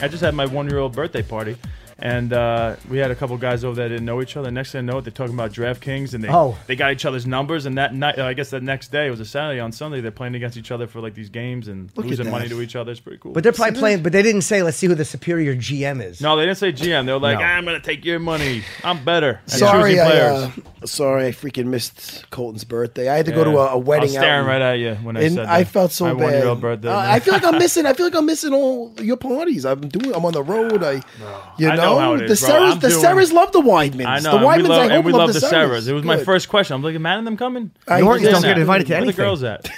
I just had my one year old birthday party. And uh, we had a couple guys over there that didn't know each other. Next thing I know, it, they're talking about DraftKings, and they Oh. they got each other's numbers. And that night, uh, I guess the next day, it was a Saturday. On Sunday, they're playing against each other for like these games and Look losing money to each other. It's pretty cool. But they're probably playing, but they didn't say, let's see who the superior GM is. no, they didn't say GM. They were like, No. I'm gonna take your money. I'm better. at Sorry, choosing I, uh, sorry, I freaking missed Colton's birthday. I had to go Yeah. to a wedding. I was staring out right at you when I and said that. I felt so my bad. one-year-old birthday. Uh, I feel like I'm missing. I feel like I'm missing all your parties. I'm doing. I'm on the road. I, you I know, know how it the is. Serras. The doing- Serras love the Weidmans. I know. The and Weidmans. love, I hope and we love the Serras. Serras. It was my first question. I'm like, Matt and them coming? I- Nortons yeah. don't get invited to Where anything. the girls at?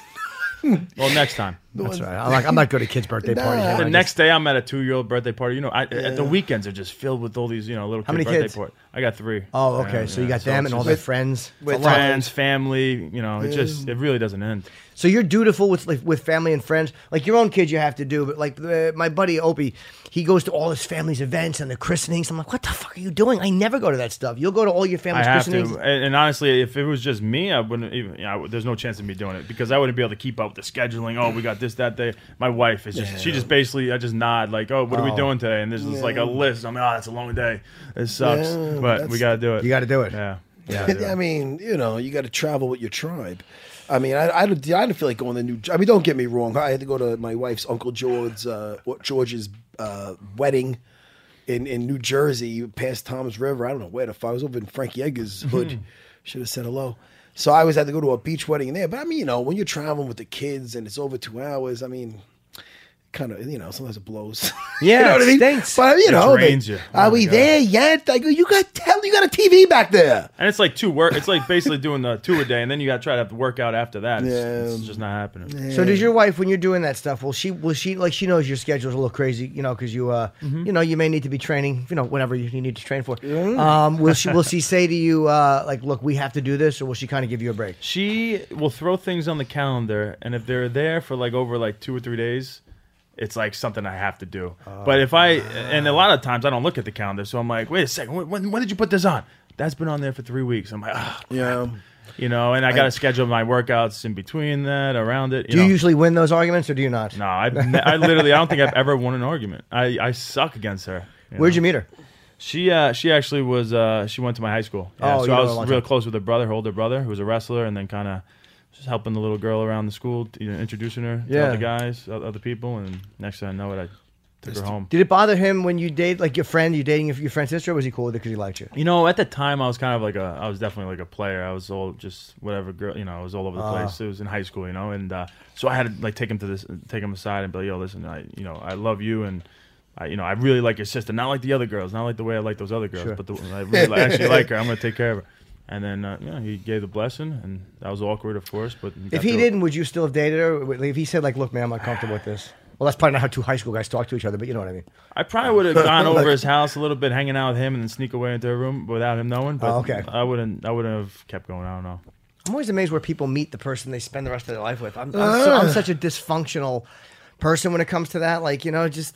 well, next time. That's right. I'm, like, I'm not good at kids' birthday Nah. parties. The next day, I'm at a two-year-old birthday party. You know, I, at the weekends are just filled with all these, you know, little How kid many birthday kids? parties. I got three. Oh, okay. Yeah, so you yeah. got them and all their friends. with friends, family. You know, it just it really doesn't end. So you're dutiful with like, with family and friends, like your own kids. You have to do, but like uh, my buddy Opie, he goes to all his family's events and the christenings. I'm like, what the fuck are you doing? I never go to that stuff. You'll go to all your I family's have christenings. to, and, and honestly, if it was just me, I wouldn't even. You know, there's no chance of me doing it because I wouldn't be able to keep up with the scheduling. Oh, we got this that day. My wife is just she just basically I just nod like, oh, what are we doing today? And there's just like a list. I'm like, oh, it's a long day. It sucks, Yeah, but we gotta do it. You got to do it. yeah. Yeah. I mean, you know, you got to travel with your tribe. I mean, I, I, don't, I didn't feel like going to New. I mean, don't get me wrong. I had to go to my wife's uncle George's uh, George's uh, wedding in, in New Jersey, past Tom's River. I don't know where the fuck. I was over in Frankie Edgar's hood. Should have said hello. So I always had to go to a beach wedding there. But I mean, you know, when you're traveling with the kids and it's over two hours, I mean, kind of, you know, sometimes it blows. Yeah, you know what I mean? stinks. But you It know, drains they- you. Are Oh, we God. there yet? I go, you got tell, you got got a TV back there. And it's like two work. It's like basically doing the two a day, and then you got to try to have to work out after that. It's, Yeah. it's just not happening. So does your wife when you're doing that stuff? Will she? Will she like she knows your schedule's a little crazy, you know, because you, uh, Mm-hmm. you know, you may need to be training, you know, whenever you, you need to train for. Um, will she? Will she say to you, uh, like, look, we have to do this, or will she kind of give you a break? She will throw things on the calendar, and if they're there for like over like two or three days, it's like something I have to do. but if I and a lot of times I don't look at the calendar, so I'm like, wait a second, when, when, did you put this on? That's been on there for three weeks. I'm like, ah, Yeah. you know, and I got to schedule my workouts in between that, around it. You Do know. you usually win those arguments, or do you not? No, I, I literally, I don't think I've ever won an argument. I, I suck against her. Where'd you meet her? She uh, she actually was uh, she went to my high school. Yeah, Oh, so I know her a long was real time. close with her brother, her older brother, who was a wrestler, and then kind of just helping the little girl around the school, you know, introducing her to Yeah. other guys, o- other people, and next thing I know it, I took her home. Did it bother him when you date like your friend? You dating your, your friend's sister? Or was he cool with it because he liked you? You know, at the time, I was kind of like a, I was definitely like a player. I was all just whatever girl, you know, I was all over the Ah. place. It was in high school, you know, and uh, so I had to like take him to this, take him aside and be like, yo, listen, I, you know, I love you and. I, you know, I really like your sister, not like the other girls, not like the way I like those other girls, but the, I really li- actually like her. I'm gonna take care of her. And then, uh, yeah, he gave the blessing, and that was awkward, of course. But we If he through didn't, would you still have dated her? If he said like, look, man, I'm not comfortable with this. Well, that's probably not how two high school guys talk to each other, but you know what I mean. I probably would have gone over his house a little bit, hanging out with him, and then sneak away into a room without him knowing. But Oh, okay. I wouldn't. I wouldn't have kept going. I don't know. I'm always amazed where people meet the person they spend the rest of their life with. I'm, I'm, so, I'm such a dysfunctional person when it comes to that. Like, you know, just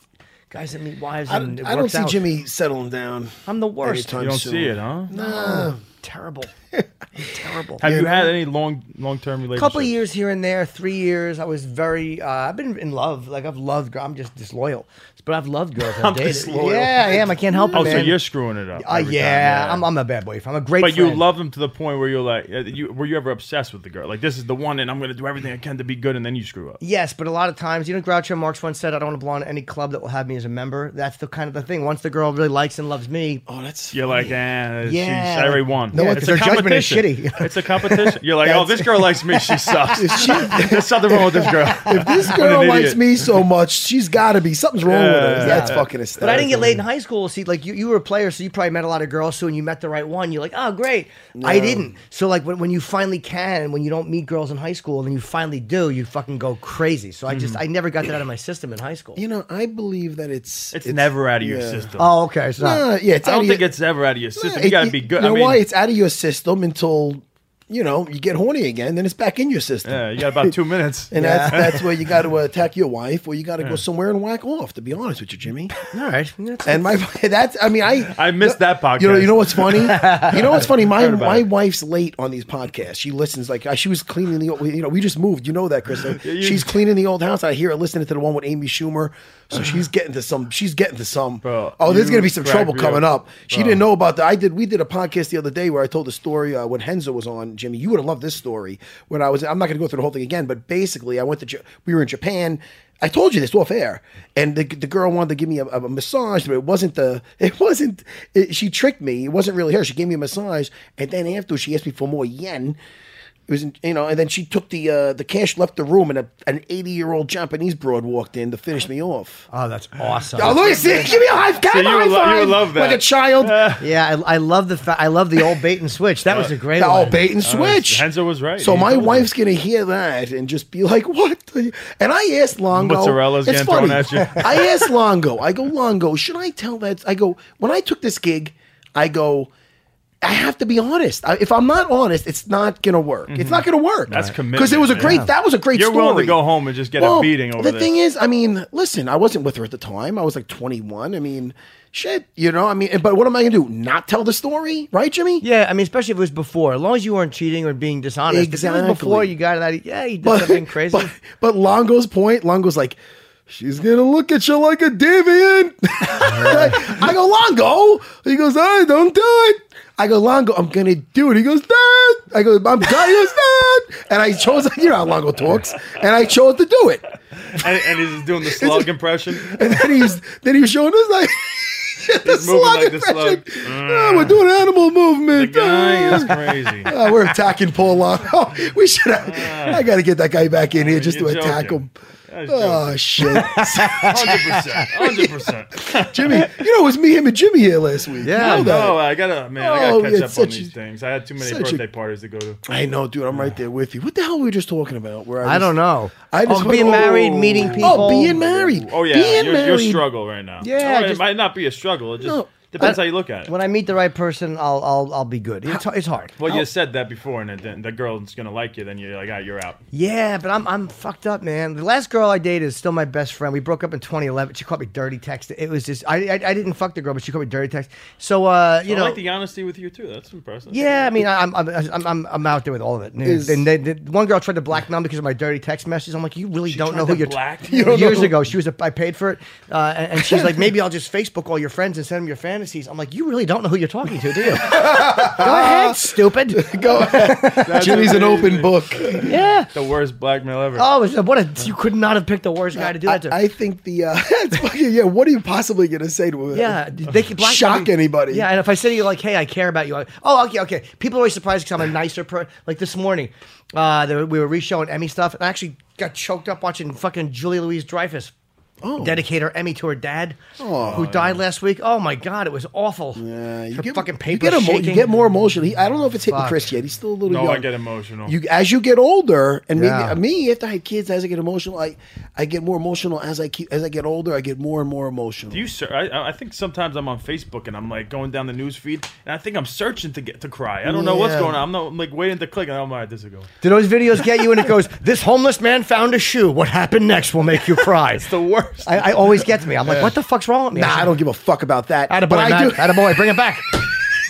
guys that meet wives I, and it I don't see out. Jimmy settling down. I'm the worst. anytime You don't soon. see it, huh? No, terrible. I'm terrible. Have you had any long, long-term relationships? A couple of years here and there, three years. I was very. Uh, I've been in love. Like I've loved. gir- I'm just disloyal, but I've loved girls. I've I'm dated. disloyal. Yeah, I am. I can't help it, Oh, man. so you're screwing it up. Uh, every yeah, time, I'm, I'm a bad boyfriend. I'm a great. But you friend. love them to the point where you're like, uh, you, were you ever obsessed with the girl? Like, this is the one, and I'm going to do everything I can to be good, and then you screw up. Yes, but a lot of times, you know, Groucho Marx once said, "I don't want to belong to any club that will have me as a member." That's the kind of the thing. Once the girl really likes and loves me, Oh, that's You're like, eh, she's, Yeah. I already won. No, it's their a judgment is competition. shitty. it's a competition. You're like, oh, this girl likes me. She sucks. There's something wrong with this girl. if this girl likes idiot. me so much, she's got to be something's wrong with her. Yeah. That's fucking hysterical. But I didn't get laid in high school. See, like you, you were a player, so you probably met a lot of girls. So when you met the right one, you're like, oh, great. I didn't. So like when, when you finally can, when you don't meet girls in high school, and then you finally do, you fucking go crazy. So I just, Mm-hmm. I never got that out of my system in high school. You know, I believe that it's It's, never out of your yeah. system. Oh, okay. So Uh, yeah, it's I don't think your- it's ever out of your system. Yeah, You got to be good. You know I mean, why? It's out of your system until you know you get horny again. Then it's back in your system. yeah, you got about two minutes. And Yeah. that's that's where you got to attack your wife, or you got to go somewhere and whack off. To be honest with you, Jimmy. all right. That's- And my that's I mean I I missed that podcast. You know, you know what's funny? you know what's funny? My my it. wife's late on these podcasts. She listens like uh, she was cleaning the. You know, we just moved. You know that, Chris. So you- she's cleaning the old house. I hear her listening to the one with Amy Schumer. So she's getting to some. She's getting to some. Bro, oh, there's gonna be some trouble coming up. up. She didn't know about that. I did. We did a podcast the other day where I told the story uh, when Renzo was on. Jimmy, you would have loved this story. When I was, I'm not gonna go through the whole thing again, but basically, I went to. We were in Japan. I told you this off air, and the, the girl wanted to give me a, a massage, but it wasn't the. It wasn't. It, she tricked me. It wasn't really her. She gave me a massage, and then after she asked me for more yen. It was, you know, and then she took the uh, the cash, left the room, and a, an eighty year old Japanese broad walked in to finish me off. oh, that's awesome. Oh, look, see, give me a high, give So me a you high would lo- you five, would love like a child. Yeah, I, I love the fa- I love the old bait and switch. That was a great The one. old bait and switch. Renzo was right. So He my told you. wife's gonna hear that and just be like, "What?" the-" And I asked Longo. Mozzarella's it's getting thrown funny. at you. I asked Longo. I go, Longo, should I tell that? I go when I took this gig. I go. I have to be honest. I, if I'm not honest, it's not gonna work. It's not gonna work. Mm-hmm. That's because it was a great. yeah. That was a great You're story. willing to go home and just get a beating over the this. thing is, I mean, listen, I wasn't with her at the time. I was like 21. I mean, shit, you know. I mean, but what am I gonna do? Not tell the story, right, Jimmy? Yeah, I mean, especially if it was before. As long as you weren't cheating or being dishonest. If it was Exactly. before you got that, yeah, you did something crazy. But, but Longo's point, Longo's like, she's gonna look at you like a deviant. I go, Longo. He goes, hey, don't do it. I go, Longo, I'm gonna do it. He goes, Dad. I go, I'm Dad. He goes, Dad. And I chose, you know how Longo talks, and I chose to do it. and, and he's doing the slug impression. And then he's then he was showing us like. the He's moving like the impression. slug. Oh, we're doing animal movement. The guy is crazy. Oh, we're attacking Paul Longo. Oh, we should have. Ah. I got to get that guy back in here just to you're attack him. Oh shit, Hundred percent, hundred percent. Jimmy! You know, it was me, him, and Jimmy here last week. Yeah, You know that. No, I gotta man, I Oh, gotta catch it's up on such these a- things. I had too many such a- birthday parties to go to. I know, dude. I'm right there with you. What the hell were we just talking about? Where I, I was- don't know. I just oh, being went, married, oh. meeting people. Oh, being married. Oh yeah, being your, married. your struggle right now. Yeah, Oh, it just- might not be a struggle. It just No. Depends how you look at it. When I meet the right person, I'll I'll I'll be good. It's, it's hard. Well, you said that before, and then the girl's gonna like you. Then you're like, ah, you're out. Yeah, but I'm I'm fucked up, man. The last girl I dated is still my best friend. We broke up in 2011. She called me dirty text. It was just I I, I didn't fuck the girl, but she called me dirty text. So uh, you I know. like the honesty with you too. That's impressive. yeah, I mean, I'm I'm I'm I'm, I'm out there with all of it. And, Is- and they, they- one girl tried to blackmail me because of my dirty text messages. I'm like, you really don't know who you're. blackmail You you? don't Years ago, she was a, I paid for it, uh, and, and she's like, maybe I'll just Facebook all your friends and send them your fantasies. I'm like, you really don't know who you're talking to, do you? Go ahead, stupid. Go ahead. Jimmy's an open book. Yeah. The worst blackmail ever. Oh, it's- what a you could not have picked the worst guy to do that to. I think the uh, it's fucking, yeah. What are you possibly gonna say to him? Yeah, they can blackmail shock me. anybody? Yeah, and if I say to you like, "Hey, I care about you," I, oh, okay, okay. People are always surprised because I'm a nicer person. Like this morning, uh, they were- we were re-showing Emmy stuff, and I actually got choked up watching fucking Julia Louis-Dreyfus. Oh. Dedicate her Emmy to her dad, who oh. died last week. Oh my god, it was awful. Yeah, you Her get fucking you paper get, emo- you get more emotional. He, I don't know if it's hitting Fuck. Chris yet. He's still a little no, young. I get emotional. You as you get older, and maybe me after I had kids, as I get emotional, I I get more emotional as I keep as I get older. I get more and more emotional. Do you? sir? I, I think sometimes I'm on Facebook and I'm like going down the news feed, and I think I'm searching to get to cry. I don't know what's going on. I'm, not, I'm like waiting to click, and I'm like, oh, this is go. Do those videos get you? And it goes, "This homeless man found a shoe. What happened next will make you cry." It's the worst. I, I always get to me. I'm like, "What the fuck's wrong with me?" nah, I don't give a fuck about that. Attaboy, but I Matt. do. Attaboy, bring it back.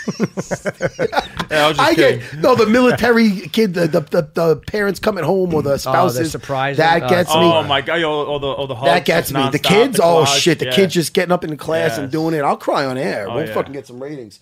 Yeah, I was just I get no the military kid, the, the the the parents coming home or the spouses. surprising. That Oh, gets me. Oh my god! Yo, all the all the That gets me. The kids, the oh collage, shit, the yeah. kids just getting up in the class and doing it. I'll cry on air. Oh, we'll yeah. fucking get some ratings.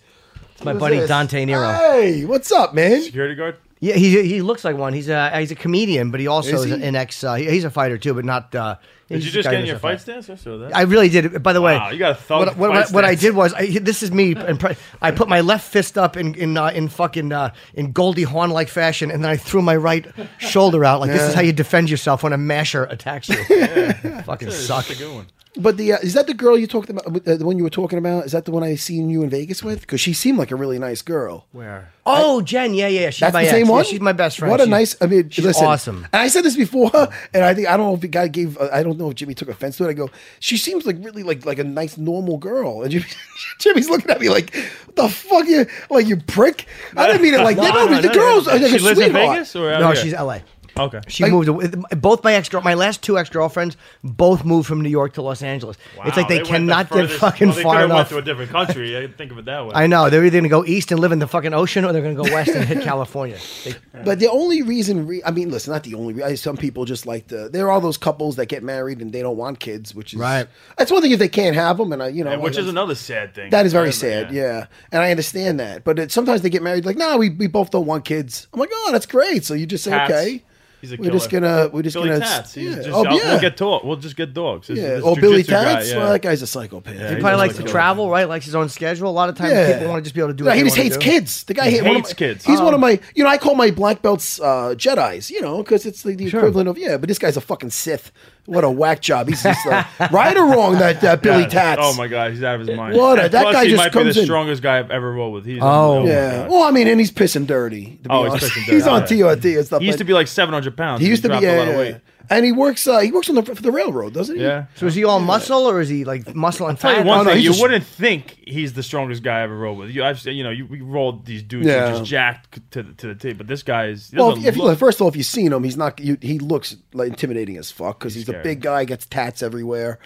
It's my buddy this? Dante Nero. Hey, what's up, man? security guard. Yeah, he he looks like one. He's a he's a comedian, but he also Is is, he? an ex. Uh, he- he's a fighter too, but not. Uh, Did you just guy get in your fight fighter. stance? I saw that. I really did. By the way, Wow, you got a thug what, what, fight what I did was I, this is me. And I put my left fist up in in uh, in fucking uh, in Goldie Hawn like fashion, and then I threw my right shoulder out. Like this is how you defend yourself when a masher attacks you. fucking suck. A good one. But the uh, is that the girl you talked about? Uh, the one you were talking about? Is that the one I seen you in Vegas with? Because she seemed like a really nice girl. Where? Oh, Jen, yeah, yeah, she's That's my the ex. same Yeah, one. she's my best friend. What a She's- nice. I mean, she's listen, awesome. And I said this before, and I think I don't know if the guy gave. Uh, I don't know if Jimmy took offense to it. I go, she seems like really like like a nice normal girl, and Jimmy, Jimmy's looking at me like, what the fuck you like you prick. I didn't mean it like No, that. No, no, but the no, girl's no. like She lives in sweetheart. Vegas or out No, here? she's L.A. Okay. She moved. away- Both my ex, my last two ex girlfriends, both moved from New York to Los Angeles. it's like Wow, they, went the cannot get furthest- fucking well, they far could've enough. Went to a different country. I didn't think of it that way. I know they're either going to go east and live in the fucking ocean, or they're going to go west and hit California. They, But the only reason, re- I mean, listen, not the only. reason. Some people just like to. There are all those couples that get married and they don't want kids, which is Right. That's one thing if they can't have them, and I, you know, And which I- is another sad thing. That is very sad, yeah. And I understand that. But it, sometimes they get married like, no, we, we both don't want kids. I'm like, oh, that's great. So you just say, Tats. okay. He's a We're just gonna, we're just Billy gonna, Tats. He's yeah. just, oh, I'll- yeah. We'll get dog. We'll just get dogs. This- yeah. this Oh, Billy jujitsu guy, Tats? yeah. Well, that guy's a psychopath. Yeah, he he probably likes to a- travel, right? Likes his own schedule. A lot of times Yeah. people want to just be able to do. No, what he just hates do. kids. The guy He hate, one of hates my- kids. He's one of my, you know, I call my black belts uh, Jedi's, you know, because it's like the Sure. equivalent of yeah. But this guy's a fucking Sith. What a whack job. He's just uh, right or wrong that uh, Billy Yeah. Tats. Oh my god, he's out of his mind. What a- that plus, guy he just might be comes the in. strongest guy I've ever rolled with. He's Oh. my Yeah. Well, I mean, and he's pissing dirty. To be Oh, he's honest. pissing He's on. TRT and stuff. He used but to be like 700 pounds. He used to be dropped yeah, a lot of yeah. Weight. And he works. Uh, he works on the for the railroad, doesn't he? Yeah. So is he all muscle or is he like muscle and Tell you fat? one Oh, no, thing, he's you just- wouldn't think he's the strongest guy I ever rolled with. You, I've, you know, you we rolled these dudes who Yeah. just jacked to the, to the tape, but this guy is. he Well, doesn't if, if you, look- first of all, if you've seen him, he's not. You, he looks like intimidating as fuck because he's, a scary. big guy, gets tats everywhere,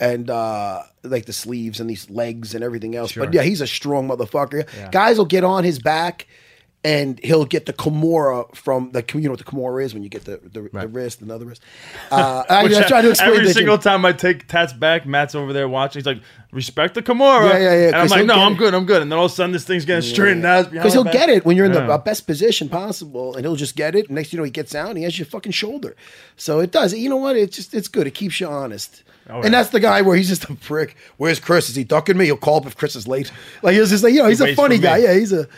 and uh like the sleeves and these legs and everything else. But yeah, he's a strong motherfucker. Guys will get on his back. And he'll get the Kimura from the you know what the Kimura is when you get the the, the wrist and the other wrist. Uh, I, I try to explain every single time I take tats back, Matt's over there watching. He's like, "Respect the Kimura." Yeah, yeah, yeah, And I'm like, "No, I'm it. good, I'm good." And then all of a sudden, this thing's getting straightened out because he'll get it when you're in the Yeah. uh, best position possible, and he'll just get it. Next, you know, he gets out and he has your fucking shoulder. So it does. You know what? It's just it's good. It keeps you honest. Oh, And yeah. that's the guy where he's just a prick. Where's Chris? Is he ducking me? He'll call up if Chris is late. Like he's just like you know he's a funny guy. me. Yeah, he's a.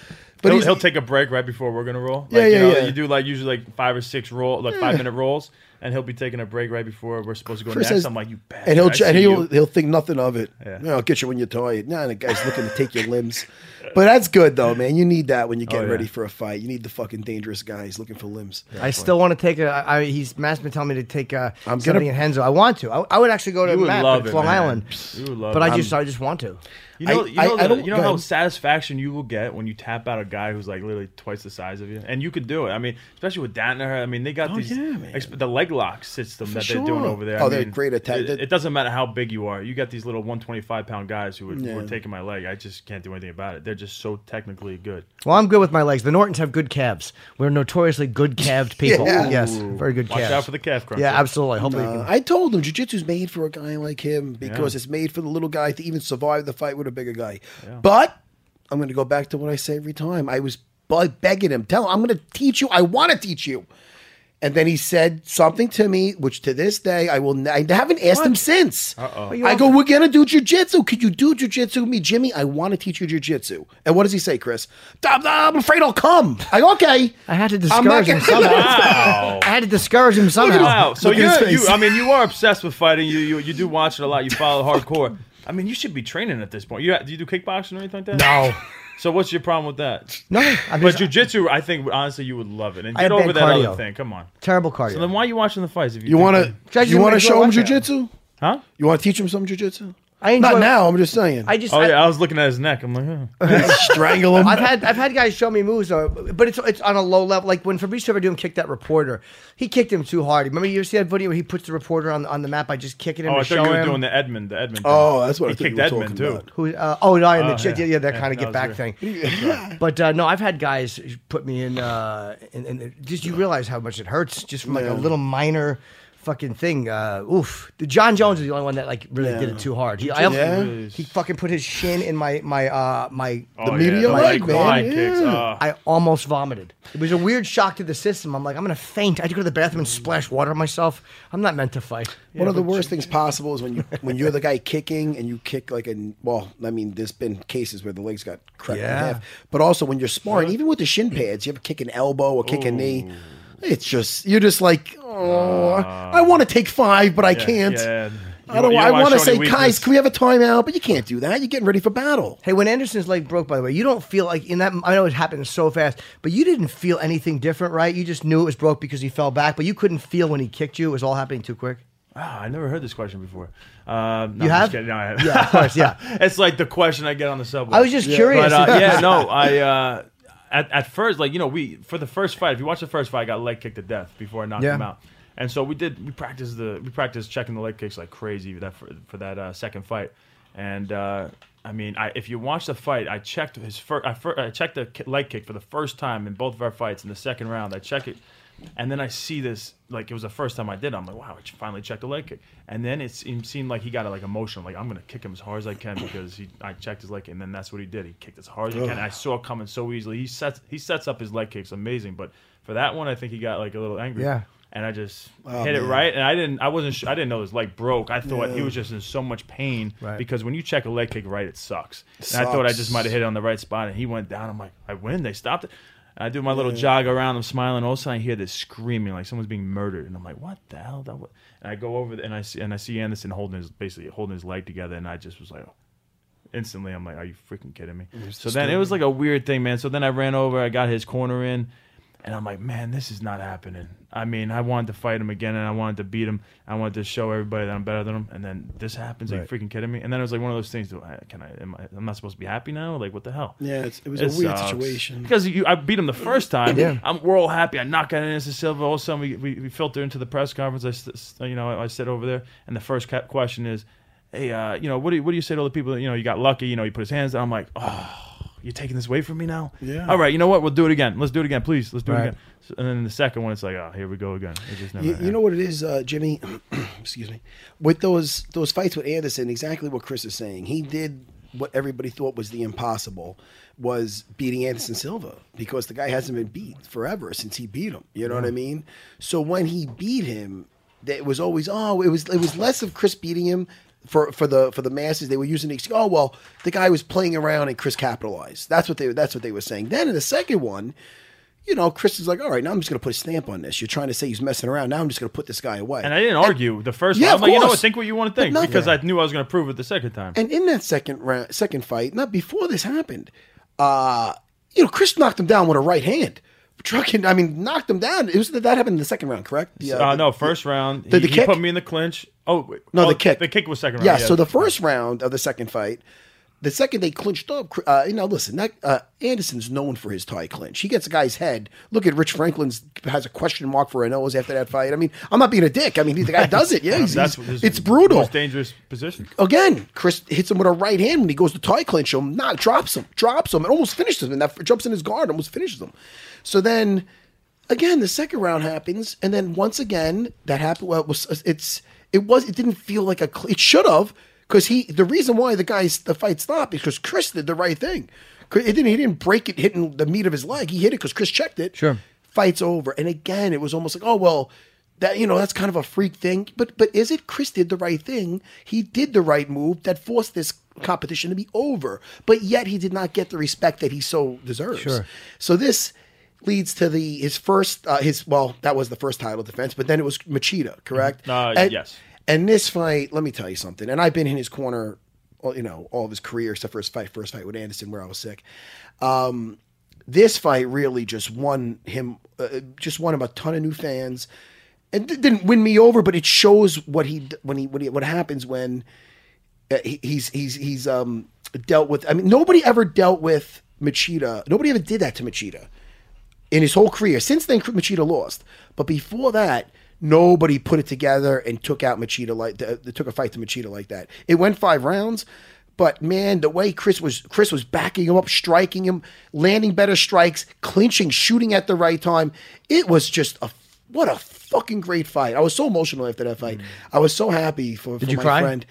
But he'll, he'll take a break right before we're gonna roll. Like, Yeah, you know, yeah. You do like usually like five or six roll, like five minute rolls, and he'll be taking a break right before we're supposed to go Chris next. says- I'm like, you bastard. and he'll ch- and he'll you." he'll think nothing of it. Yeah. You know, I'll get you when you're tired. Nah, the guy's looking to take your limbs. But that's good though, man. You need that when you're oh, getting Oh, yeah. ready for a fight. You need the fucking dangerous guy. He's looking for limbs. I still want to take a. I, I- he's Matt's been telling me to take a. I'm I'm gonna- something in Renzo. I want to. I, I would actually go to You Matt, love but it, Long man. Island. You would love But it. I just, I just want to. You know, I- you know, I- I the- don't- you know how ahead. satisfaction you will get when you tap out a guy who's like literally twice the size of you, and you could do it. I mean, especially with Danaher. I mean, they got Oh, these yeah, exp- the leg lock system that they're doing over there. Oh, I they're mean, great at that. It, it doesn't matter how big you are. You got these little 125 pound guys who would, who are taking my leg. I just can't do anything about it. They're just so technically good. Well, I'm good with my legs. The Nortons have good calves. We're notoriously good calved people. Yeah. Yes, very good Watch calves. out for the calf crunch. Yeah, absolutely. Hopefully, Uh, can- I told him jiu-jitsu's made for a guy like him because it's made for the little guy to even survive the fight with a bigger guy. But I'm going to go back to what I say every time. I was begging him, tell him, I'm going to teach you. I want to teach you. And then he said something to me, which to this day I will. n- I haven't asked him since. I go, we're gonna do jujitsu. Could you do jujitsu with me, Jimmy? I want to teach you jujitsu. And what does he say, Chris? "I'm- I'm afraid I'll come. I go, okay. I had to discourage him somehow. Wow. I had to discourage him somehow. Wow. So Look at his you're, you. I mean, you are obsessed with fighting. You, you you do watch it a lot. You follow hardcore. I mean, you should be training at this point. You do you do kickboxing or anything like that? No, So what's your problem with that? no. I'm But just, jujitsu, I think honestly, you would love it. And I get have over bad that cardio. other thing. Come on. terrible cardio. So then, why are you watching the fights? If you, You want to? You you want to show him go watch jujitsu? Huh? You want to teach him some jujitsu? I enjoy, Not now. I'm just saying. I just. Oh I, yeah, I was looking at his neck. I'm like, huh. strangle him. I've had I've had guys show me moves, though, but it's it's on a low level. Like when Fabrice Werdum kicked that reporter, he kicked him too hard. Remember you see that video where he puts the reporter on on the map by just kicking him Oh, I to thought show you were him. doing the Edmund, the Edmund. Oh, that's what he thought kicked you were Edmund too. about. Who? Uh, oh no, and the Oh, yeah. yeah, yeah, that Yeah, kind of get back was thing. But uh, no, I've had guys put me in, uh, and, and just you realize how much it hurts just from like Yeah. a little minor fucking thing. Uh, oof. The Jon Jones is the only one that like really Yeah. Did it too hard. He, I, Yeah. he fucking put his shin in my my uh my. Oh, medial yeah, leg, like man, kicks. Uh, I almost vomited. It was a weird shock to the system. I'm like, I'm gonna faint. I had to go to the bathroom and splash water on myself. I'm not meant to fight. One of the worst things possible is when you when you're the guy kicking and you kick like a well, I mean, there's been cases where the legs got cracked Yeah. in half. But also when you're sparring, even with the shin pads, you have ever kick an elbow or kick a knee. It's just you're just like, oh, I want to take five, but I yeah, can't. yeah. I You- don't. you I wanna want to show say, any guys, can we have a timeout? But you can't do that. You're getting ready for battle. Hey, when Anderson's leg broke, by the way, you don't feel like in that. I know it happened so fast, but you didn't feel anything different, right? You just knew it was broke because he fell back, but you couldn't feel when he kicked you. It was all happening too quick. Ah, I never heard this question before. Uh, no, You I'm have? Just kidding. No, I have. Yeah, of course, yeah. it's like the question I get on the subway. I was just curious. But uh, yeah, no, I uh, at at first, like you know, we for the first fight. If you watch the first fight, I got leg kicked to death before I knocked Yeah. him out. And so we did. We practiced the we practiced checking the leg kicks like crazy that for, for that uh, second fight. And uh, I mean, I, if you watch the fight, I checked his first. I, fir- I checked the ki- leg kick for the first time in both of our fights in the second round. I checked it, and then I see this like it was the first time I did. it. I'm like, wow, I finally checked the leg kick. And then it seemed, seemed like he got like emotional. Like I'm gonna kick him as hard as I can because he I checked his leg kick, and then that's what he did. He kicked as hard as he can. I saw it coming so easily. He sets he sets up his leg kicks amazing, but for that one, I think he got like a little angry. Yeah. And I just Oh, hit it right, and I didn't. I wasn't. Sh- I didn't know his leg broke. I thought he was just in so much pain Right. because when you check a leg kick right, it sucks. And I thought I just might have hit it on the right spot, and he went down. I'm like, I win. They stopped it. And I do my little jog around. I'm smiling. All of a sudden, I hear this screaming like someone's being murdered, and I'm like, what the hell? That wa-" And I go over there, and I see and I see Anderson holding his basically holding his leg together, and I just was like. oh. Instantly, I'm like, "Are you freaking kidding me?" So then it was like a weird thing, man. So then I ran over, I got his corner in, and I'm like, "Man, this is not happening." I mean, I wanted to fight him again, and I wanted to beat him. I wanted to show everybody that I'm better than him, and then this happens. Are you freaking kidding me? And then it was like one of those things. Do I, can I? Am I? I'm not supposed to be happy now? Like, what the hell? Yeah, it's, it was It a weird sucks. situation. because you, I beat him the first time. Yeah. I'm, we're all happy. I knock out Anderson Silva. All of a sudden, we, we, we filter into the press conference. I, s- you know, I sit over there, and the first question is, "Hey, uh, you know, what do you, what do you say to all the people? That, you know, you got lucky. You know, you put his hands down. I'm like, oh, you're taking this away from me now. Yeah. All right. You know what? We'll do it again. Let's do it again, please. Let's do Right. it again. So, and then the second one, it's like, oh, here we go again. It just never. You, you know what it is, uh, Jimmy? excuse me. With those those fights with Anderson, exactly what Chris is saying. He did what everybody thought was the impossible, was beating Anderson Silva because the guy hasn't been beat forever since he beat him. You know what I mean? So when he beat him, that it was always oh, it was it was less of Chris beating him. For, for the for the masses, they were using the. Oh well, the guy was playing around and Chris capitalized. That's what they that's what they were saying. Then in the second one, you know, Chris is like, all right, now I'm just going to put a stamp on this. You're trying to say he's messing around. Now I'm just going to put this guy away. And I didn't argue the first Yeah, of I'm like, you know what? Think what you want to think because I knew I was going to prove it the second time. And in that second round, second fight, not before this happened, uh, you know, Chris knocked him down with a right hand. Trucking, I mean, knocked him down. It was that happened in the second round, correct? Yeah, uh, the- no, first round. the- he, the he put me in the clinch. Oh wait. No, oh, the kick. The kick was second round. Yeah, so the first round of the second fight, the second they clinched up, uh, you know, listen, that, uh, Anderson's known for his Thai clinch. He gets a guy's head. Look at Rich Franklin's has a question mark for a nose after that fight. I mean, I'm not being a dick. I mean, the guy does it. Yeah, he's, that's he's- it's brutal. Most dangerous position. Again, Chris hits him with a right hand when he goes to Thai clinch him. Not drops him, drops him, and almost finishes him. And that jumps in his guard, almost finishes him. So then, again, the second round happens, and then once again, that happened. Well, it was it's it was it didn't feel like a it should have because he the reason why the guys the fight stopped is because Chris did the right thing. It didn't he didn't break it hitting the meat of his leg. He hit it because Chris checked it. Sure. Fight's over, and again, it was almost like oh well. That you know, that's kind of a freak thing, but but is it? Chris did the right thing. He did the right move that forced this competition to be over, but yet he did not get the respect that he so deserves. Sure. So this leads to the his first uh, his well that was the first title defense, but then it was Machida, correct? Uh, And- yes. And this fight, let me tell you something. And I've been in his corner, you know, all of his career except for his fight, first fight with Anderson, where I was sick. Um, this fight really just won him, uh, just won him a ton of new fans. And it didn't win me over, but it shows what he when he when he, what happens when uh, he's he's he's um dealt with. I mean, nobody ever dealt with Machida. Nobody ever did that to Machida in his whole career. Since then, Machida lost, but before that, nobody put it together and took out Machida like uh, took a fight to Machida like that. It went five rounds. But man, the way Chris was Chris was backing him up, striking him, landing better strikes, clinching, shooting at the right time. It was just a what a fucking great fight. I was so emotional after that fight. I was so happy for, for Mm. you my cry? friend.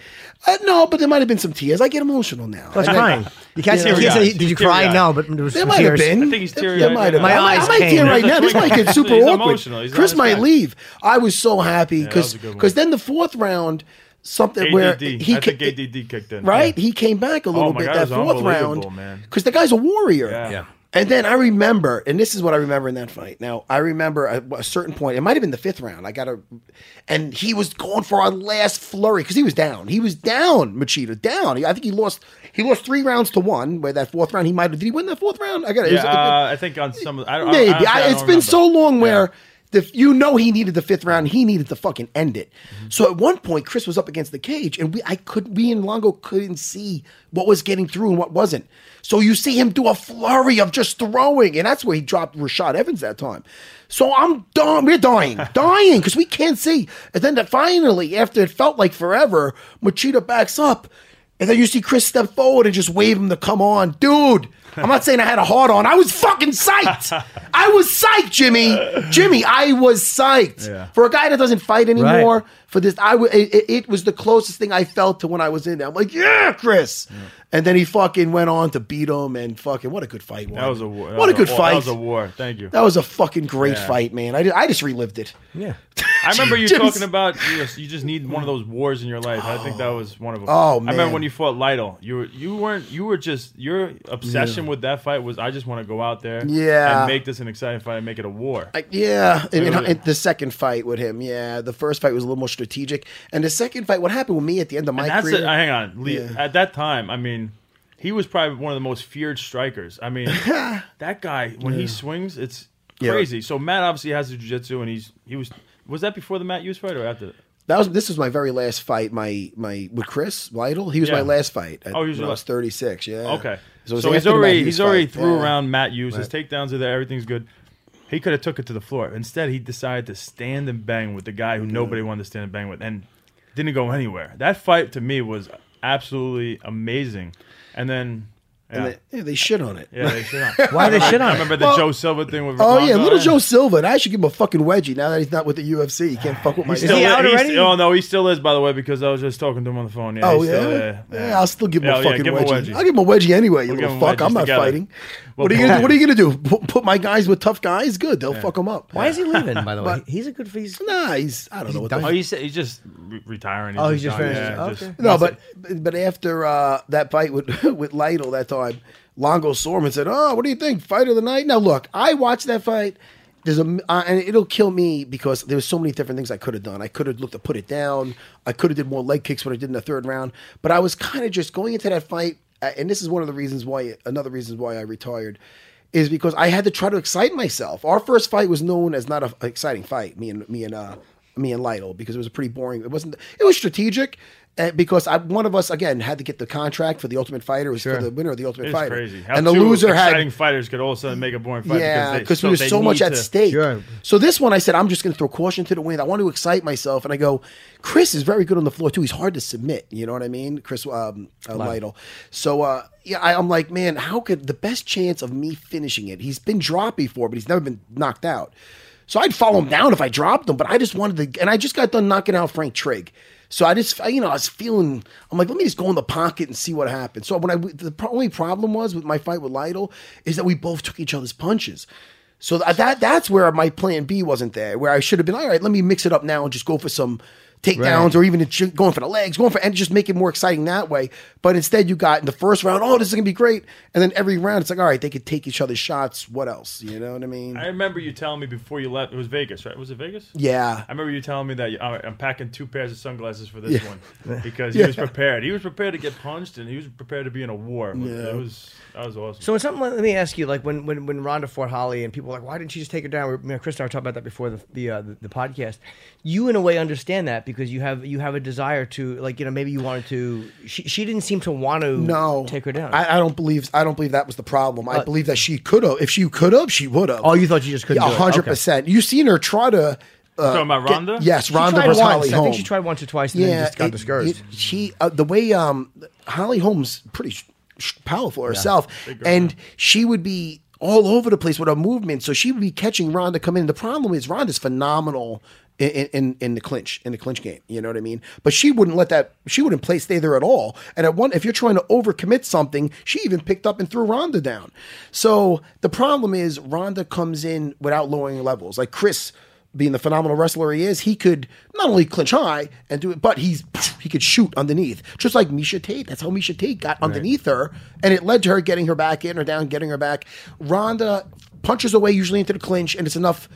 Uh, no, but there might have been some tears. I get emotional now. I was I crying. You can't say, Yeah. you can't say Teary-eyed. did you cry? No, but there was There some might have tears. been. I think he's There- teary-eyed there might have now. been. My I, eyes I might came. tear right now. This might get super He's awkward. emotional. He's Chris on his might back. leave. I was so happy that was because a good one. then the fourth round, something where he I think ADD kicked in. right? Yeah. He came back a little Oh my bit God, that it was fourth unbelievable, round man. because the guy's a warrior. Yeah. Yeah. And then I remember, and this is what I remember in that fight. Now I remember at a certain point, it might have been the fifth round. I got a, and he was going for our last flurry because he was down. He was down, Machida down. I think he lost. He lost three rounds to one. Where that fourth round, he might have. Did he win that fourth round? I got it. Yeah, uh, I think on some. I, don't- Maybe. I, I it's don't been remember. so long where Yeah. The you know he needed the fifth round. He needed to fucking end it. Mm-hmm. So at one point, Chris was up against the cage, and we I could we and Longo couldn't see what was getting through and what wasn't. So you see him do a flurry of just throwing, and that's where he dropped Rashad Evans that time. So I'm dying. We're dying, dying because we can't see. And then that finally, after it felt like forever, Machida backs up. And then you see Chris step forward and just wave him to come on. Dude, I'm not saying I had a hard on. I was fucking psyched. I was psyched, Jimmy. Jimmy, I was psyched. Yeah. For a guy that doesn't fight anymore, Right. for this, I w- it, it- was the closest thing I felt to when I was in there. I'm like, yeah, Chris. And then he fucking went on to beat him and fucking, what a good fight. That was a war. What a good fight. That was a war. Thank you. That was a fucking great Yeah. fight, man. I, I just relived it. Yeah. I remember you Jimmy's- talking about you, just- you just need one of those wars in your life. I think that was one of them. Oh, I remember when you fought Lytle. You were you weren't you were just your obsession with that fight was I just want to go out there Yeah. and make this an exciting fight and make it a war. I, yeah, and, and- and the second fight with him, yeah, the first fight was a little more strategic, and the second fight, what happened with me at the end of my And that's career? it. Hang on. Lee. At that time, I mean, he was probably one of the most feared strikers. I mean, that guy when he swings, it's Yeah. crazy. So Matt obviously has the jiu-jitsu and he's he was was that before the Matt Hughes fight or after? That was this was my very last fight. My my with Chris Lytle. He was my last fight. At, Oh, he was when I was through six. Yeah. Okay. So, So, he's after the Matt already he's already fight. threw Yeah. around Matt Hughes. His takedowns are there. Everything's good. He could have took it to the floor. Instead, he decided to stand and bang with the guy who mm. nobody wanted to stand and bang with, and didn't go anywhere. That fight to me was absolutely amazing. And then, yeah, And they, yeah, they shit on it. yeah, they shit on. Why they shit I on it? remember the Well- Joe Silva thing with. Oh yeah, Ronaldo. little Joe Silva. And I should give him a fucking wedgie now that he's not with the UFC. He can't fuck with my. Is Still he out he's- already? Oh no, he still is. By the way, because I was just talking to him on the phone. Yeah, Oh he's yeah? still, yeah, I'll still give him Yeah, a yeah, fucking give him a wedgie. wedgie. I'll give him a wedgie anyway. You We'll give little him fuck. I'm not together. fighting. We'll what are you gonna do? What are you gonna do? Put, put my guys with tough guys? Good. They'll fuck them up. Why is he leaving? By the way, But- he's a good. He's Nah, he's. I don't know what the done. Oh, he's he's just re- retiring. Oh, he's just done. finished. Yeah, Okay. just- No, that's but but after uh, that fight with with Lytle that time, Longo saw him and said, "Oh, what do you think? Fight of the night." Now, look, I watched that fight. There's a uh, and it'll kill me because there was so many different things I could have done. I could have looked to put it down. I could have did more leg kicks what I did in the third round. But I was kind of just going into that fight, uh, and this is one of the reasons why another reason why I retired is because I had to try to excite myself. Our first fight was known as not an exciting fight. Me and me and uh, me and Lytle because it was a pretty boring. It wasn't. It was strategic. Uh, because I, one of us again had to get the contract for the Ultimate Fighter. Was for the winner of the Ultimate Fighter, crazy. How and the loser exciting had fighters could all of a sudden make a boring fight. yeah, because we was so much need at stake. Sure. So this one, I said, I'm just going to throw caution to the wind. I want to excite myself, and I go, Chris is very good on the floor too. He's hard to submit. You know what I mean, Chris um, uh, Lytle. So uh, yeah, I, I'm like, man, how could the best chance of me finishing it? He's been dropped before, but he's never been knocked out. So I'd follow him down if I dropped him, but I just wanted to, and I just got done knocking out Frank Trigg. So I just, you know, I was feeling, I'm like, let me just go in the pocket and see what happens. So when I, the only problem was with my fight with Lytle is that we both took each other's punches. So that, that that's where my plan B wasn't there, where I should have been, all right, let me mix it up now and just go for some takedowns or even j- going for the legs, going for, and just make it more exciting that way. But instead, you got in the first round, oh, this is going to be great. And then every round, it's like, all right, they could take each other's shots. What else? You know what I mean? I remember you telling me before you left. It was Vegas, right? Was it Vegas? yeah. I remember you telling me that you, all right, I'm packing two pairs of sunglasses for this Yeah. one because Yeah. he was prepared. He was prepared to get punched and he was prepared to be in a war. Yeah. It was that was awesome. So in something, let me ask you, like when when when Ronda fought Holly, and people were like, why didn't she just take her down? We- You know, Chris and I were talking about that before the the, uh, the the podcast. You in a way understand that because you have you have a desire to like you know maybe you wanted to. She she didn't seem to want to No, take her down. I, I don't believe. I don't believe that was the problem. I Uh, believe that she could have. If she could have, she would have. oh, you thought you just couldn't Yeah, do it? hundred Okay. percent. You seen her try to. Uh, talking about get- yes, She Ronda tried versus once. Holly I think she tried once or twice and then just got it- discouraged. it- she uh, the way um Holly Holmes pretty sh- sh- powerful herself, and she would be all over the place with her movement. So she would be catching Ronda come in. The problem is Ronda's phenomenal. In, in in the clinch in the clinch game, you know what I mean. But she wouldn't let that. She wouldn't play stay there at all. And at one, if you're trying to overcommit something, she even picked up and threw Ronda down. So the problem is Ronda comes in without lowering levels. Like Chris, being the phenomenal wrestler he is, he could not only clinch high and do it, but he's he could shoot underneath, just like Misha Tate. That's how Misha Tate got underneath her, and it led to her getting her back, in or down, getting her back. Ronda punches away usually into the clinch, and it's enough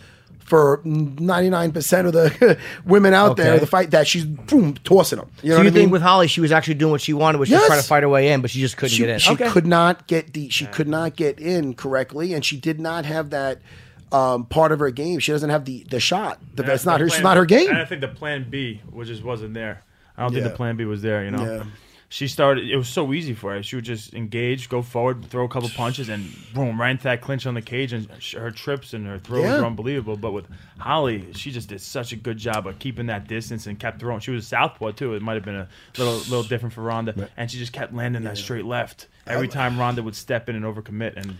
for ninety nine percent of the women out there Okay. the fight that she's boom tossing them. You know so what you I think mean? with Holly, she was actually doing what she wanted, which was Yes. trying to fight her way in, but she just couldn't she, get in. she okay. could not get the she could not get in correctly, and she did not have that um, part of her game. She doesn't have the the shot. The, And that's not the her. It's not her game. And I think the plan B, which just wasn't there. I don't think the plan B was there. You know, Yeah. She started. It was so easy for her. She would just engage, go forward, throw a couple punches, and boom, right into that clinch on the cage. And sh- her trips and her throws Yeah. were unbelievable. But with Holly, she just did such a good job of keeping that distance and kept throwing. She was a southpaw too. It might have been a little little different for Ronda, and she just kept landing that straight left every time Ronda would step in and overcommit and.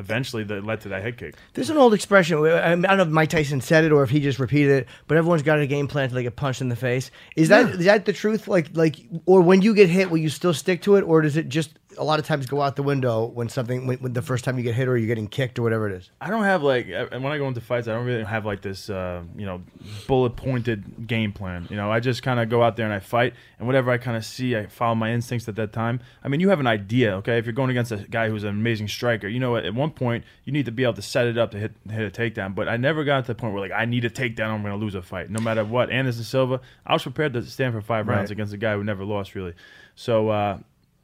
Eventually, that led to that head kick. There's an old expression. I don't know if Mike Tyson said it or if he just repeated it, but everyone's got a game plan to like get punched in the face. Is that is that the truth? Like like, or when you get hit, will you still stick to it, or does it just a lot of times go out the window when something when, when the first time you get hit or you're getting kicked or whatever it is? I don't have like, when I go into fights, I don't really have like this, uh, you know, bullet pointed game plan. You know, I just kind of go out there and I fight, and whatever I kind of see, I follow my instincts at that time. I mean, you have an idea, okay? If you're going against a guy who's an amazing striker, you know, what at one point you need to be able to set it up to hit hit a takedown. But I never got to the point where like I need a takedown, I'm going to lose a fight, no matter what. Anderson Silva, I was prepared to stand for five rounds Right. against a guy who never lost really. So. uh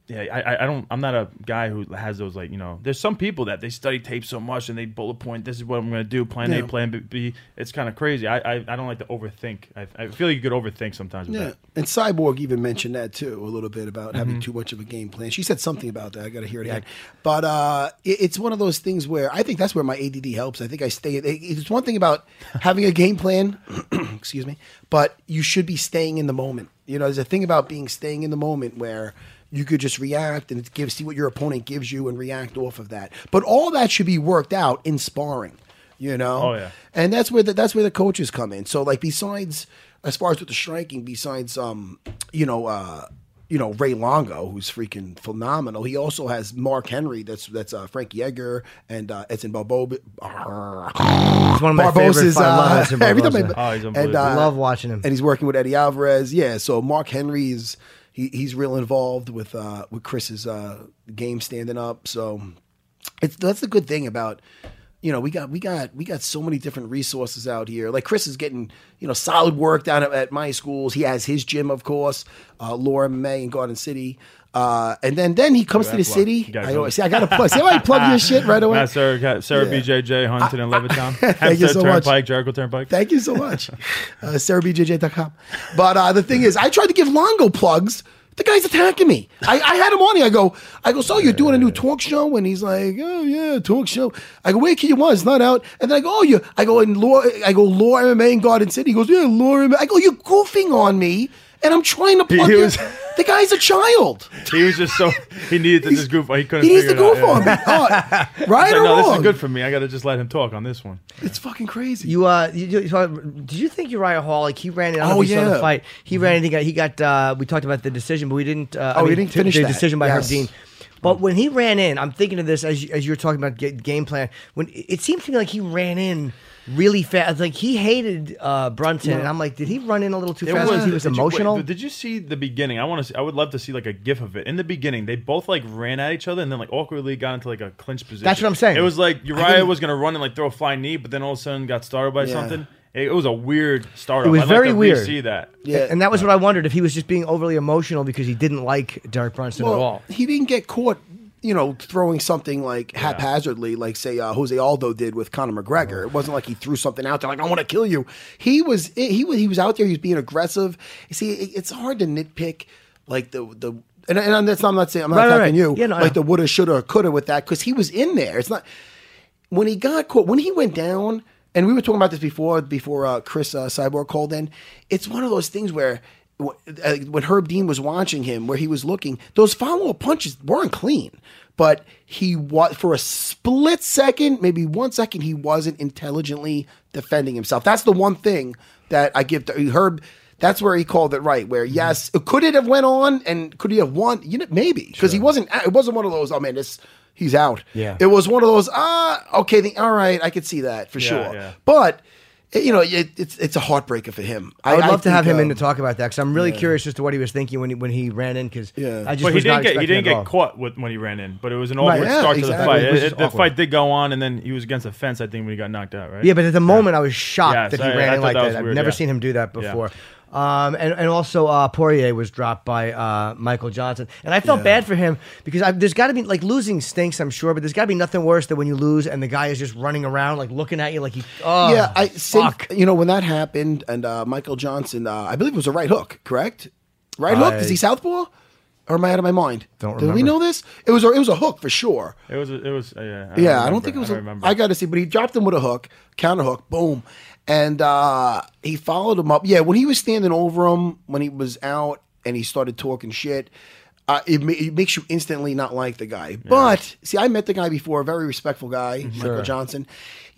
yeah, I, I- don't. I'm not a guy who has those like you know. There's some people that they study tape so much and they bullet point. This is what I'm going to do. Plan Yeah. A, plan B-. It's kind of crazy. I, I I don't like to overthink. I, I feel like you could overthink sometimes. With Yeah, that. and Cyborg even mentioned that too a little bit about Mm-hmm. having too much of a game plan. She said something about that. I got to hear it again. But uh, it, it's one of those things where I think that's where my ADD helps. I think I stay. it- It's one thing about having a game plan. excuse me, but you should be staying in the moment. You know, there's a thing about being staying in the moment where. You could just react and give see what your opponent gives you and react off of that. But all that should be worked out in sparring. You know. Oh, yeah. And that's where the, that's where the coaches come in. So like besides as far as with the striking, besides um, you know, uh, you know, Ray Longo, who's freaking phenomenal. He also has Mark Henry, that's that's uh, Frankie Edgar and uh, Edson Barbo. He's one of my favorite Barbosa's, fight uh, lovers in every time I- Oh, he's and, unbelievable. uh, Love watching him. and he's working with Eddie Alvarez. Yeah, so Mark Henry is he, he's real involved with uh, with Chris's uh, game standing up. So it's that's the good thing about you know we got we got we got so many different resources out here. Like Chris is getting you know solid work down at, at my schools. He has his gym, of course, uh, LAW MMA in Garden City. Uh, and then then he comes to the plug. city. I go. always see I got to plug. See I plug your shit right away. Matt Serra, got Serra Yeah. BJJ, Huntington and Levittown. Thank you so much. Turnpike, Jericho Turnpike. Thank you so much. Uh, SerraBJJ.com. But uh, the thing is, I tried to give Longo plugs. The guy's attacking me. I, I had him on here. I go, I go, so you're doing a new talk show? And he's like, oh, yeah, talk show. I go, where can you want? It's not out. And then I go, oh, you, I go, in law, I go, law MMA in Garden City. He goes, yeah, law MMA. I go, you're goofing on me. And I'm trying to plug he you. was- The guy's a child. He was just so he needed to just goof. He couldn't. He needs to goof out, on me. Oh, right He's or like, no, this is good for me. I got to just let him talk on this one. It's fucking crazy. You uh, you, you, so, did you think Uriah Hall like he ran in? I Oh, know saw yeah. the fight. He ran in. He got he got. Uh, we talked about the decision, but we didn't. Uh, Oh, I we didn't finish the that. decision by Yes. Herb Dean. But when he ran in, I'm thinking of this as you, as you were talking about game plan. When it seemed to me like he ran in really fast, like he hated uh, Brunson, and I'm like, did he run in a little too fast because he was did you- wait, emotional? did you see the beginning? I want to. I would love to see like a gif of it. In the beginning, they both like ran at each other and then like awkwardly got into like a clinch position. That's what I'm saying. It was like Uriah was gonna run and like throw a flying knee, but then all of a sudden got started by Yeah. something. It, it was a weird start. It was I'd very like to weird. See that? Yeah. and that was what I wondered if he was just being overly emotional because he didn't like Derek Brunson at all. He didn't get caught, you know, throwing something like haphazardly, like say uh, Jose Aldo did with Conor McGregor. It wasn't like he threw something out there like I want to kill you. He was he was he was out there. He was being aggressive. You see, it, it's hard to nitpick like the the. And, and that's I'm not saying I'm not Right, right, attacking right. you Yeah, no, like the woulda, shoulda, coulda with that because he was in there. It's not when he got caught when he went down and we were talking about this before before uh, chris uh, cyborg called in it's one of those things where uh, when herb dean was watching him where he was looking those follow-up punches weren't clean but he was for a split second maybe one second he wasn't intelligently defending himself that's the one thing that i give to herb that's where he called it right. Where yes, could it have went on and could he have won? You know, maybe because he wasn't. It wasn't one of those. Oh man, this he's out. Yeah. It was one of those. Ah, okay. The, all right, I could see that for Yeah, sure. yeah. But it- you know, it, it's it's a heartbreaker for him. I would love to have think, him in to um, talk about that because I'm really curious as to what he was thinking when he when he ran in because Yeah. I just But he was didn't get he didn't get caught with, when he ran in, but it was an Right, awkward yeah, start exactly. to the fight. It It- the fight did go on, and then he was against the fence. I think when he got knocked out, right? Yeah, but at the moment I was shocked Yeah, that so he I- ran I in like that that. was I've never yeah. seen him do that Yeah. before. Um, and, and also uh, Poirier was dropped by uh, Michael Johnson, and I felt bad for him because I, there's got to be like losing stinks, I'm sure, but there's got to be nothing worse than when you lose and the guy is just running around like looking at you like he. Oh, yeah, I fuck. think you know when that happened, and uh, Michael Johnson, uh, I believe it was a right hook, correct? Right hook? Is he southpaw? Or am I out of my mind? Don't remember. Did we know this? It was a, it was a hook for sure. It was it was uh, yeah. Yeah, I don't think it was. I a- I got to see, but he dropped him with a hook, counter hook, boom, and uh, he followed him up. Yeah, when he was standing over him when he was out and he started talking shit, uh, it, ma- it makes you instantly not like the guy. But see, I met the guy before, a very respectful guy, Michael Johnson.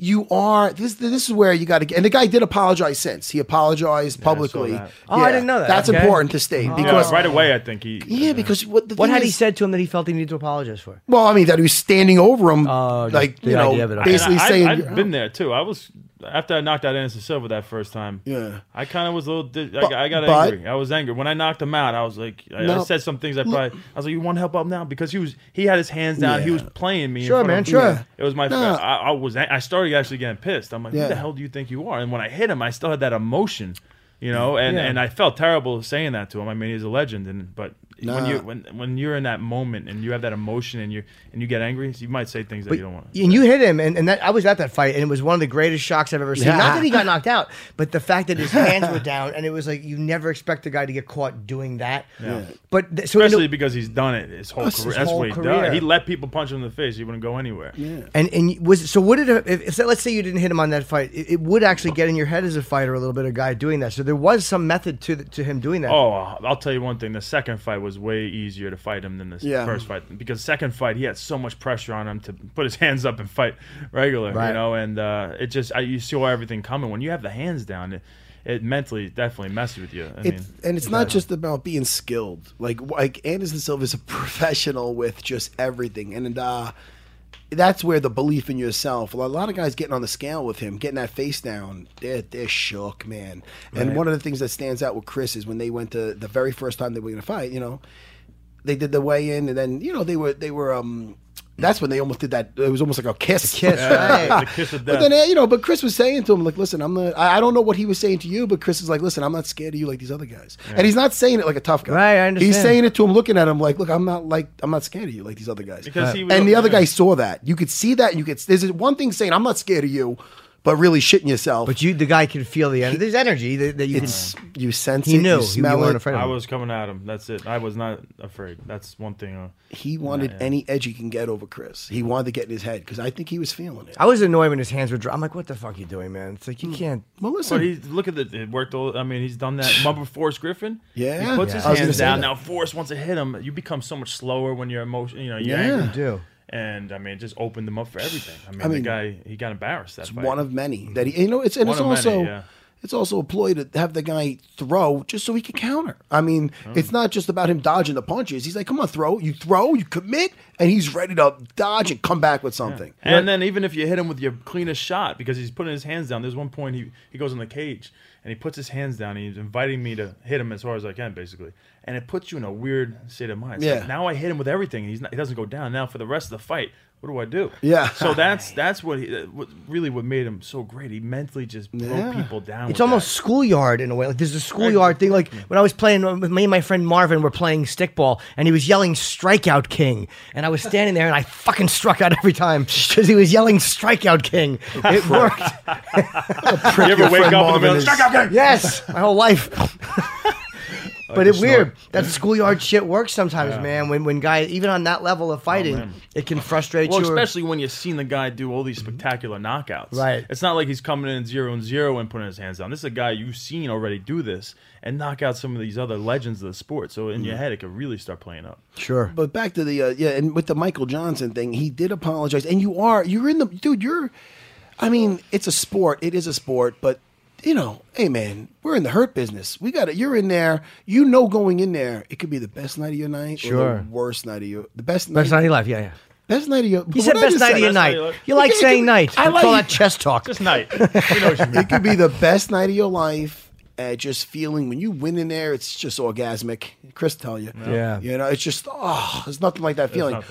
You are this. This is where you got to get. And the guy did apologize since he apologized publicly. that. Oh, I didn't know that. That's Okay. important to state Yeah, because right away, I think he. yeah, because what the What thing had he is- said to him that he felt he needed to apologize for? Well, I mean that he was standing over him, Oh, just like the you know, idea of it, okay. And basically I, saying, I've, I've been there too. I was after I knocked out Anderson Silva that first time. Yeah. I kind of was a little. Di- But- I, I got but- angry. I was angry when I knocked him out. I was like, I, I said some things. I probably. I was like, you want to help out now because he was. He had his hands down. He was playing me. Sure, man, sure. It was my. No. I, I was. I started actually getting pissed. I'm like, Yeah. who the hell do you think you are? And when I hit him, I still had that emotion. You know, and, Yeah. and I felt terrible saying that to him. I mean, he's a legend, and but when you when when you're in that moment and you have that emotion and you and you get angry, you might say things that you don't want. to And you hit him, and, and that, I was at that fight, and it was one of the greatest shocks I've ever seen. Yeah. Not that he got knocked out, but the fact that his hands were down, and it was like you never expect a guy to get caught doing that. Yeah. But th- so Especially because he's done it his whole That's his career. That's whole what he career. does. He let people punch him in the face. He wouldn't go anywhere. Yeah. and and was so what did it, if, if let's say you didn't hit him on that fight, it, it would actually get in your head as a fighter a little bit. A guy doing that, so there was some method to the, to him doing that. Oh, I'll tell you one thing. The second fight was way easier to fight him than the Yeah. first fight because second fight he had so much pressure on him to put his hands up and fight regular, Right. you know. And uh, it just I, you saw everything coming when you have the hands down. It, it mentally definitely messes with you. I It, mean, and it's not just about being skilled. Like like Anderson Silva is a professional with just everything, and uh, that's where the belief in yourself. A lot of guys getting on the scale with him, getting that face down, they're they're shook, man. And one of the things that stands out with Chris is when they went to the very first time they were going to fight. You know, they did the weigh in, and then you know they were they were um. That's when they almost did that. It was almost like a kiss. kiss, right? the kiss of But then, uh, you know, but Chris was saying to him, like, listen, I'm not, I I don't know what he was saying to you, but Chris is like, listen, I'm not scared of you like these other guys. And he's not saying it like a tough guy. Right, I understand. He's saying it to him, looking at him like, look, I'm not like, I'm not scared of you like these other guys. Because he was- and the other guy saw that. You could see that, and you could, there's one thing saying, I'm not scared of you, but really shitting yourself. But you, the guy, can feel the energy. There's energy that, that you it's, can. you sense He it, knew. you He- smell you weren't it. afraid of I him. was coming at him. That's it. I was not afraid. That's one thing. Uh, He wanted Yeah. any edge he can get over Chris. He wanted to get in his head because I think he was feeling it. I was annoyed when his hands were dry. I'm like, what the fuck are you doing, man? It's Hmm. like you can't. Well, listen, but he look at the it worked. All, I mean, he's done that. Remember Forrest Griffin? Yeah. he puts Yeah. his I was gonna hands down. that. Now Forrest wants to hit him. You become so much slower when you're emotional. You know, you're Yeah. angry. You do. And I mean, it just opened them up for everything. I mean, I mean, the guy he got embarrassed. That's one of many that he, you know, it's and One it's of many, also yeah. it's also a ploy to have the guy throw just so he can counter. I mean, oh. it's not just about him dodging the punches. He's like, come on, throw. You throw, you commit, and he's ready to dodge and come back with something. And then even if you hit him with your cleanest shot, because he's putting his hands down. There's one point he he goes in the cage and he puts his hands down. And he's inviting me to hit him as hard as I can, basically. And it puts you in a weird state of mind. It's like, Yeah. now I hit him with everything. He's not, he doesn't go down. Now for the rest of the fight, what do I do? Yeah. So that's that's what he what really what made him so great. He mentally just broke Yeah. people down. It's almost that. schoolyard in a way. Like there's a schoolyard thing. Like when I was playing with me and my friend Marvin were playing stickball, and he was yelling "Strikeout King," and I was standing there, and I fucking struck out every time because he was yelling "Strikeout King." It worked. You ever wake up in the Marvin middle? is- Strike out, gang! yes, my whole life. But it's weird. That schoolyard shit works sometimes, man. When when guys even on that level of fighting, man. it can frustrate Well, you. or- especially when you've seen the guy do all these spectacular knockouts. Right. It's not like he's coming in zero and zero and putting his hands down. This is a guy you've seen already do this and knock out some of these other legends of the sport. So in your head, it could really start playing up. sure. But back to the uh, yeah, and with the Michael Johnson thing, he did apologize, and you are you're in the dude. You're, I mean, it's a sport. It is a sport, but you know, hey man, we're in the hurt business. We got it. You're in there. You know, going in there, it could be the best night of your night, or Sure. the worst night of your the best Best night, night of your life. Yeah, yeah. best night of your. He said best night of your night. night of your life. You like it saying could- night. I I like- call that chest talk. Just night. you know you. It could be the best night of your life. Uh, just feeling when you win in there, it's just orgasmic. Chris tell you, Yeah. you know, it's just oh, there's nothing like that feeling.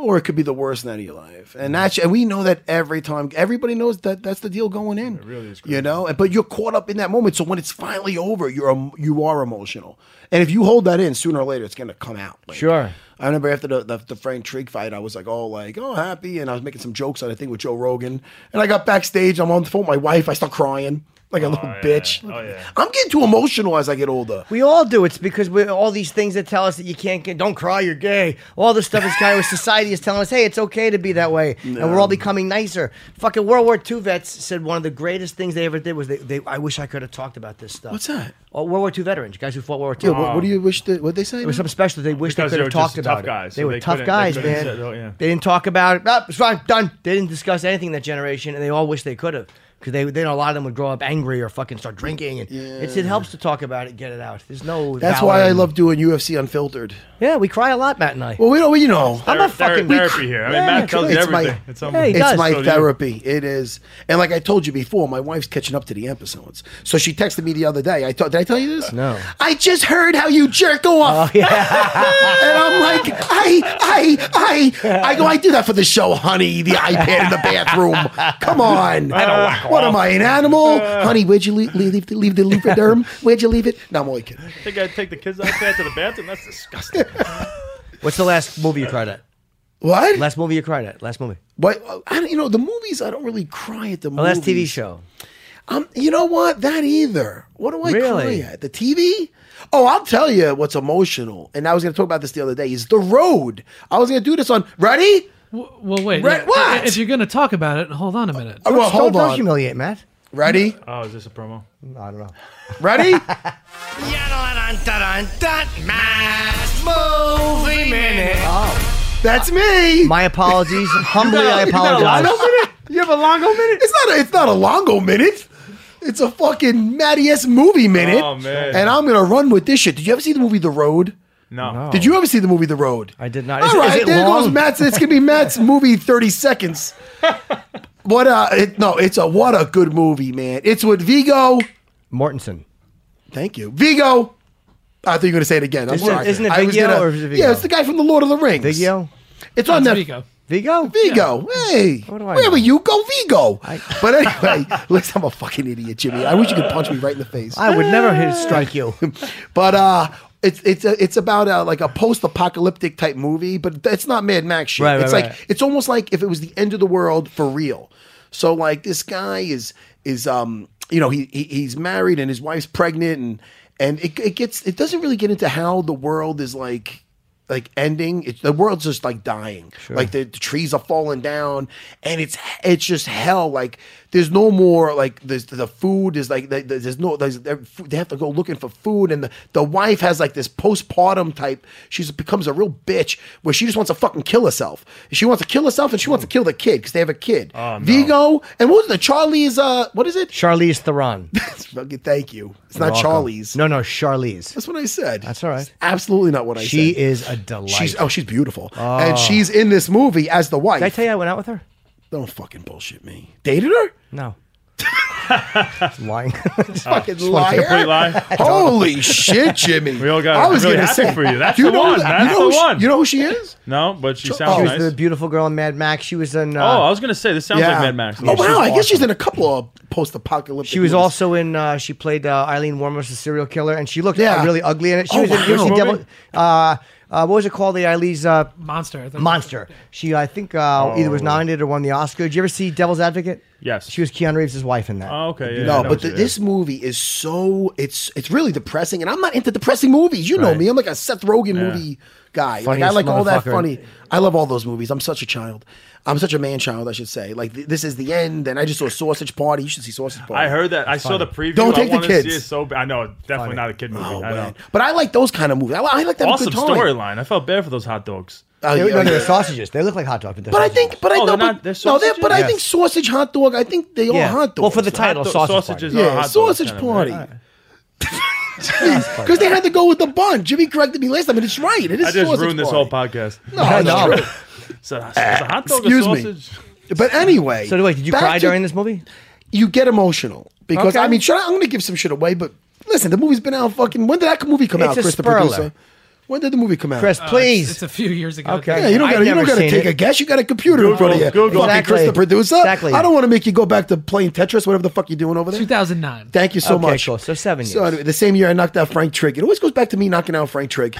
Or it could be the worst night of your life, and that's and we know that every time. Everybody knows that that's the deal going in. It really is you know. But you're caught up in that moment, so when it's finally over, you're um, you are emotional, and if you hold that in, sooner or later, it's going to come out. Like, Sure. I remember after the, the the Frank Trigg fight, I was like, oh, like, oh, happy, and I was making some jokes on I think with Joe Rogan, and I got backstage. I'm on the phone with my wife. I start crying like a oh, little yeah. bitch. Oh, yeah. I'm getting too emotional as I get older. We all do. It's because we all these things that tell us that you can't get, don't cry, you're gay. All this stuff is kind of society is telling us, hey, it's okay to be that way, and we're all becoming nicer. Fucking World War II vets said one of the greatest things they ever did was they, they I wish I could have talked about this stuff. What's that? Oh, World War II veterans, guys who fought World War II. Yeah, what, what do you wish that? What they say? It was something special. They wish they could have talked about tough it. guys, they so were they tough couldn't- they guys, couldn't man. say- oh, yeah. They didn't talk about it. Oh, it's fine, done. They didn't discuss anything that generation, and they all wish they could have. Because they, they know a lot of them would grow up angry or fucking start drinking, and it's, it helps to talk about it, get it out. There's no. That's why I in- love doing UFC Unfiltered. Yeah, we cry a lot, Matt and I. Well, we don't, you know, I'm a Ther- fucking- therapy here. I mean, Yeah, Matt tells you it's my- everything. it's Yeah, he unbelievable. does. it's my So do you. therapy. It is, and like I told you before, my wife's catching up to the episodes. So she texted me the other day. I told, did I tell you this? No. I just heard how you jerk off. Oh, yeah. And I'm like, I, I, I, I go, I do that for the show, honey. The iPad in the bathroom. Come on. What am I, an animal? honey, where'd you leave, leave, the- leave the lubriderm? Where'd you leave it? No, I'm only kidding. think I'd take the kids outside to the bathroom? That's disgusting. What's the last movie you cried at? What? Last movie you cried at? Last movie. What? I don't, you know, the movies, I don't really cry at the The movies. last TV show. Um, you know what? That either. What do I Really? cry at? The TV? Oh, I'll tell you what's emotional. And I was going to talk about this the other day. Is the road. I was going to do this on. Ready? W- Well, wait. Right, yeah, what? If you're going to talk about it, hold on a minute. Oh, well, hold don't, don't on. humiliate Matt. Ready? Oh, is this a promo? I don't know. Ready? Matt's movie minute. Oh, That's me. My apologies. Humbly, I apologize. You have a Longo minute? It's not. A, it's not a Longo minute. It's a fucking Matty S movie minute. Oh, man. And I'm gonna run with this shit. Did you ever see the movie The Road? No. Did you ever see the movie The Road? I did not. All Is, it- is right, it there long? goes Matt's. It's gonna be Matt's movie, thirty seconds. What? Uh, it, no, it's a what a good movie, man. It's with Vigo. Mortensen. Thank you, Vigo. I thought you were gonna say it again. I'm Isn't it- sorry. isn't it I was Viggo gonna- or is it Vigo? Yeah, it's the guy from the Lord of the Rings. Vigio? It's on It's that. Vigo. Vigo? Vigo. Hey, What do I wherever know? you go, Vigo. But anyway, listen, I'm a fucking idiot, Jimmy. I wish you could punch me right in the face. I would never hit strike you. But uh, it's it's a, it's about a, like a post-apocalyptic type movie, but it's not Mad Max shit. Right, right, it's like right. it's almost like if it was the end of the world for real. So like this guy is is um you know he, he he's married and his wife's pregnant and and it, it gets it doesn't really get into how the world is like like ending it, the world's just like dying like the, the trees are falling down and it's it's just hell like there's no more like there's the food is like there's no there's they have to go looking for food and the, the wife has like this postpartum type she becomes a real bitch where she just wants to fucking kill herself she wants to kill herself and she wants to kill the kid because they have a kid Vigo and what was the Charlie's uh what is it Charlie's Theron. Fucking thank you it's not Welcome. Charlie's No, no, Charlize. that's what I said That's all right. It's absolutely not what I She said she is a delight. She's oh, she's beautiful, and she's in this movie as the wife. Did I tell you I went out with her? Don't fucking bullshit me. Dated her? No. Lying. fucking liar! lie. Holy shit, Jimmy! We all got I was really gonna happy say for you. That's do the know one. who- That's you know the who she- You know who she is? No, but she sounds she was nice. the beautiful girl in Mad Max. She was in. Uh, oh, I was gonna say this sounds like Mad Max. Oh wow! I guess she's in a couple of post-apocalyptic. She was movies. also in. Uh, she played uh, Aileen Wuornos, the serial killer, and she looked uh, Yeah. really ugly in it. She Oh, was in. You ever wow. see Devil? Movie? Uh, what was it called? The Eileen's uh, Monster. Monster. She, I think, uh, either was nominated or won the Oscar. Did you ever see Devil's Advocate? Yes. She was Keanu Reeves' wife in that. Oh, okay. Yeah, No, but she the, this movie is so it's it's really depressing, and I'm not into depressing movies. You know Right. me; I'm like a Seth Rogen Yeah. movie guy. Like I Funniest like all that motherfucker. funny. I love all those movies. I'm such a child. I'm such a man child, I should say. Like th- this is the end, and I just saw Sausage Party. You should see Sausage Party. I heard that. I saw the preview. Don't I take the wanted to kids. See it so bad. I know, definitely Funny. not a kid movie. Oh I know. man! But I like those kind of movies. I, I like to have Awesome good time. storyline. I felt bad for those hot dogs. Uh, They, yeah, no, they were yeah. sausages. They look like hot dogs, but they're But I sausages. think, but I Oh, know, they're but, not- they're no, they're, but I sausages? think sausage hot dog. I think they Yeah. are hot dogs. Well, for the title, Hot dog- sausage sausages party. are Yeah, hot dogs, sausage kind of, party. right? Because they had to go with the bun. Jimmy corrected me last time, and it's right. It is sausage. I just sausage ruined this party. whole podcast. No, I it's know. True. So, is a hot dog Excuse a me. But anyway, So, wait, did you back cry to- during this movie? You get emotional because Okay. I mean, should I, I'm going to give some shit away, but listen, the movie's been out. Fucking when did that movie come It's out, a Chris, the spoiler. producer? When did the movie come out? Chris, Uh, it's- please. It's, a few years ago. Okay. Yeah, you don't I've got to. You don't never got to seen take it. a guess. You got a computer in front of you. Google. Fucking Chris, the producer. Exactly. I don't want to make you go back to playing Tetris, whatever the fuck you're doing over there. 2009. Thank you so Okay, much. cool. So seven So years. anyway, the same year I knocked out Frank Trigg. It always goes back to me knocking out Frank Trigg.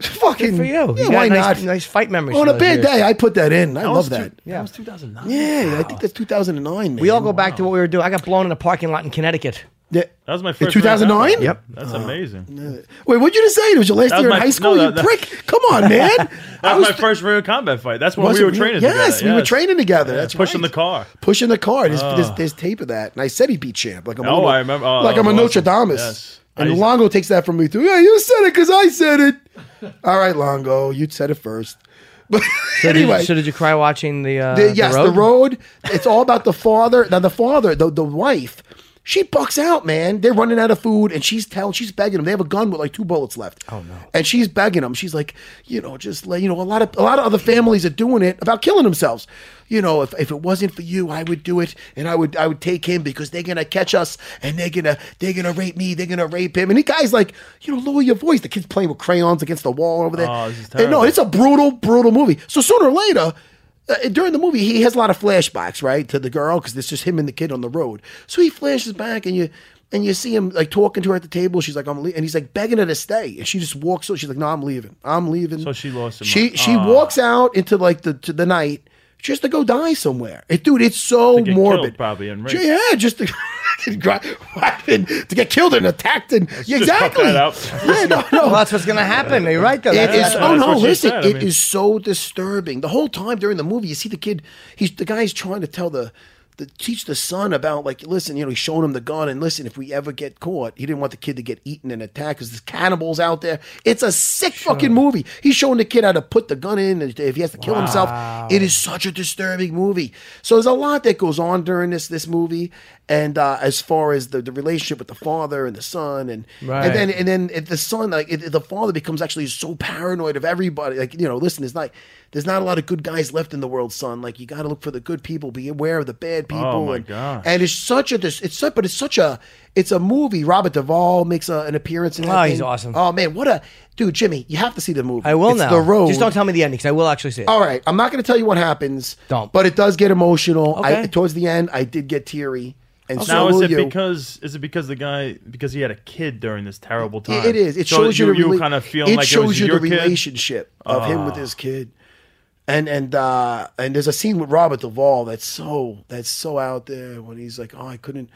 Fucking Good for you. Yeah, You got why nice, not? Nice fight memories. On a those bad years. day, I put that in. I That love that. two- That was 2009. Yeah, I think that's 2009. Man. We all go back to what we were doing. I got blown in a parking lot in Connecticut. Yeah. That was my first. 2009? Yep. That's amazing. Wait, what'd you just say? It was your last was year in high school, no, you that- prick. Come on, man. That I was my first real combat fight. That's when we were real- training Yes, together. we were training together. That's pushing right. the car. Pushing the car. There's, there's, oh. there's tape of that. And I said he beat champ. Like I'm a Oh, little- I remember. Oh, like I'm a was awesome. Nostradamus. And I Longo takes that from me too. Yeah, you said it because I said it. All right, Longo, you said it first. But So anyway, did, so did you cry watching the? Uh, the, yes, the the road? road. It's all about the father. Now the father, the the wife, she bucks out, man. They're running out of food, and she's telling, she's begging them. They have a gun with like two bullets left. Oh no! And she's begging them. She's like, you know, just like you know, a lot of a lot of other families are doing it about killing themselves. You know, if, if it wasn't for you, I would do it, and I would I would take him because they're gonna catch us, and they're gonna they're gonna rape me, they're gonna rape him. And the guy's like, you know, lower your voice. The kid's playing with crayons against the wall over there. Oh, this is And no, it's a brutal, brutal movie. So sooner or later, uh, during the movie, he has a lot of flashbacks, right, to the girl because it's just him and the kid on the road. So he flashes back, and you and you see him like talking to her at the table. She's like, "I'm," leaving," and he's like begging her to stay, and she just walks. So she's like, "No, I'm leaving. I'm leaving." So she lost him. She she Ah. walks out into like the to the night. Just to go die somewhere, it, dude. It's so To get morbid. killed, probably, and raped. yeah, just to, to get killed and attacked and just exactly. cut that out. Yeah, no, no. Well, that's what's going to happen. You're right, though. It That's- is. that's- Oh no! Listen, said, I it is mean- so disturbing. The whole time during the movie, you see the kid. He's the guy's trying to tell the the, teach the son about like listen you know he's showing him the gun and listen if we ever get caught he didn't want the kid to get eaten and attacked because there's cannibals out there. It's a sick fucking movie. He's showing the kid how to put the gun in and if he has to kill himself it is such a disturbing movie. So there's a lot that goes on during this this movie and uh, as far as the, the relationship with the father and the son and Right. and then and then the son like it, the father becomes actually so paranoid of everybody like you know listen it's not there's not a lot of good guys left in the world son like you got to look for the good people be aware of the bad oh, people Oh, my and, gosh. and it's such a this it's such but it's such a it's a movie robert duvall makes a, an appearance in that Oh, he's thing. awesome. oh man what a dude jimmy you have to see the movie I will it's now. the road Just don't tell me the ending because I will actually see it. all right i'm not going to tell you what happens Don't. but it does get emotional I, towards the end i did get teary and so Now is will it you. because is it because the guy because he had a kid during this terrible time? It is. It So shows you, you, you rela- kind of feeling it like shows it was you your the kid. relationship of him with ah. his kid. And and uh and there's a scene with Robert Duvall that's so that's so out there when he's like, oh, I couldn't,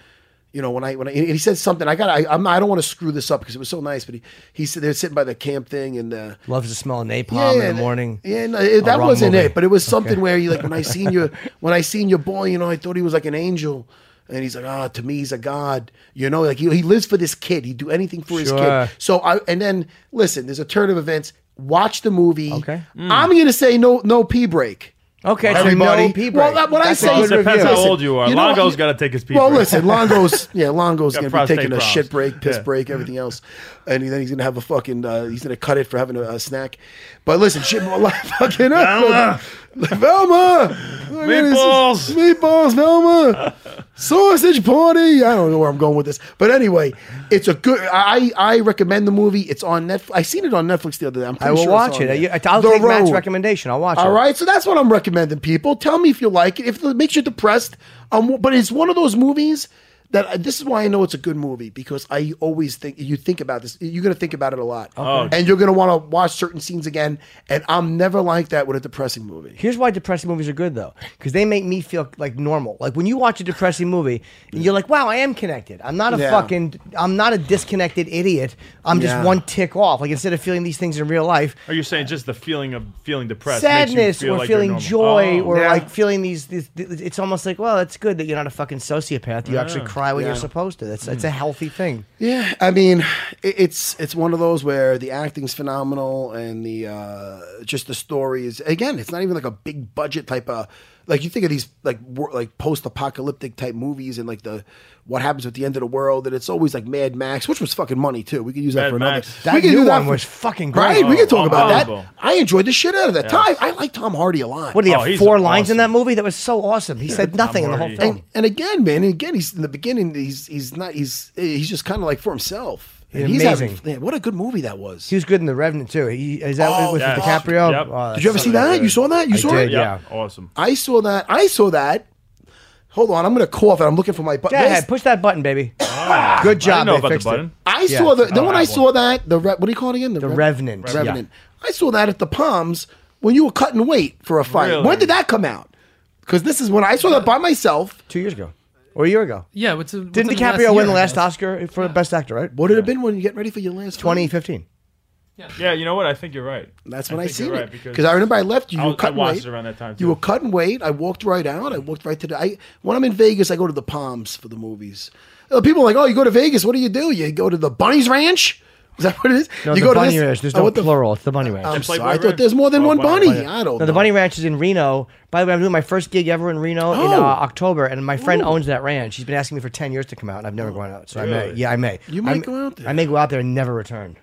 you know, when I when I, he said something. I got I I'm, I don't want to screw this up because it was so nice, but he he said they're sitting by the camp thing and. uh Loves the smell of napalm in the morning. Yeah, no, it, that wasn't movie. it. But it was something where you like when I seen your when I seen your boy, you know, I thought he was like an angel. And he's like, ah, to me, he's a god. You know, like he, he lives for this kid. He'd do anything for his kid. So I and then listen, there's a turn of events. Watch the movie. Okay. I'm gonna say no no pee break. Okay, so Everybody. no pee break. Well, that- what I That's a say Well, it good depends review. how old you are. You know what? Longo's got to take his pee Well, break. listen, Longo's yeah, Longo's gonna be prostate taking a shit break, piss Yeah. break, everything else, and then he's gonna have a fucking uh, he's gonna cut it for having a, a snack. But listen, shit, fucking Velma. Meatballs. meatballs, Velma, sausage party. I don't know where I'm going with this, but anyway, it's a good. I I recommend the movie. It's on Netflix. I seen it on Netflix the other day. I'm I pretty will sure watch it. I- I'll The take Matt's Road. recommendation. I'll watch it. All right, so that's what I'm recommending. People, tell me if you like it. If it makes you depressed, um, but it's one of those movies that uh, this is why I know it's a good movie because I always think you think about this. You're gonna think about it a lot, Okay. and you're gonna want to watch certain scenes again. And I'm never like that with a depressing movie. Here's why depressing movies are good though, because they make me feel like normal. Like when you watch a depressing movie, and you're like, "Wow, I am connected. I'm not a Yeah. fucking, I'm not a disconnected idiot. I'm just Yeah. one tick off." Like instead of feeling these things in real life, Are you saying just the feeling of feeling depressed, makes you sadness feel or like feeling joy Oh. or Yeah. like feeling these, these, It's almost like, well, it's good that you're not a fucking sociopath. You actually cry when Yeah. you're supposed to. That's it's a healthy thing. Yeah, I mean, it, it's it's one of those where the acting's phenomenal and the uh, just the story is again, it's not even like a big budget type of like you think of these like wor- like post apocalyptic type movies and like the what happens at the end of the world and it's always like Mad Max, which was fucking money too. We could use that Mad for another. Max. That we could new do that one for- was fucking great. Right, we could talk oh, about that. unbelievable. I enjoyed the shit out of that. Tom, I like Tom Hardy a lot. What did he Oh, have? he's Four lines in that movie? That was so awesome. He said nothing in the whole Hardy. film. and, and again, man, and again, he's in the beginning. He's he's not. He's he's just kind of like for himself. And he's Amazing. having, man, what a good movie that was. He was good in The Revenant too. He, is that Oh, with yes. DiCaprio? Yep. Oh, Did you ever see that? good. You saw that? You I saw did, it? yeah. awesome. I saw that. I saw that. Hold on, I'm gonna cough and I'm looking for my Go button. ahead, push that button, baby. Ah. Good job. I didn't know about the fixed it. button. I Yeah. saw the. Then don't when I have saw that, the re, what do you call it again? The Re- Revenant. Revenant. I saw that at the Palms when you were cutting weight for a fight. Really? When did that come out? Because this is when I saw that by myself. Two years ago, or a year ago. Yeah, what's, what's Didn't in the DiCaprio win the last? Oscar for best actor? Right. What did it have been when you get ready for your last 2015. Yeah, you know what? I think you're right. That's when I, think seen you're it because I remember I left you. You I were was- I cutting watched weight it around that time, You were cutting weight. I walked right out. I walked right to the. I when I'm in Vegas, I go to the Palms for the movies. Uh, People are like, oh, you go to Vegas. What do you do? You go to the Bunny's Ranch. Is that what it is? No, you the go to Bunny this- Ranch. There's Oh, no what the- plural. It's the Bunny Ranch. I'm sorry. I thought there's more than Oh, one Bunny bunny. Ranch. I don't. no, the. Bunny Ranch is in Reno. By the way, I'm doing my first gig ever in Reno in uh, Oh. October, and my friend owns that ranch. He's been asking me for 10 years to come out, and I've never gone out. So I may. Yeah, I may. You might I'm- go out there. I may go out there and never return.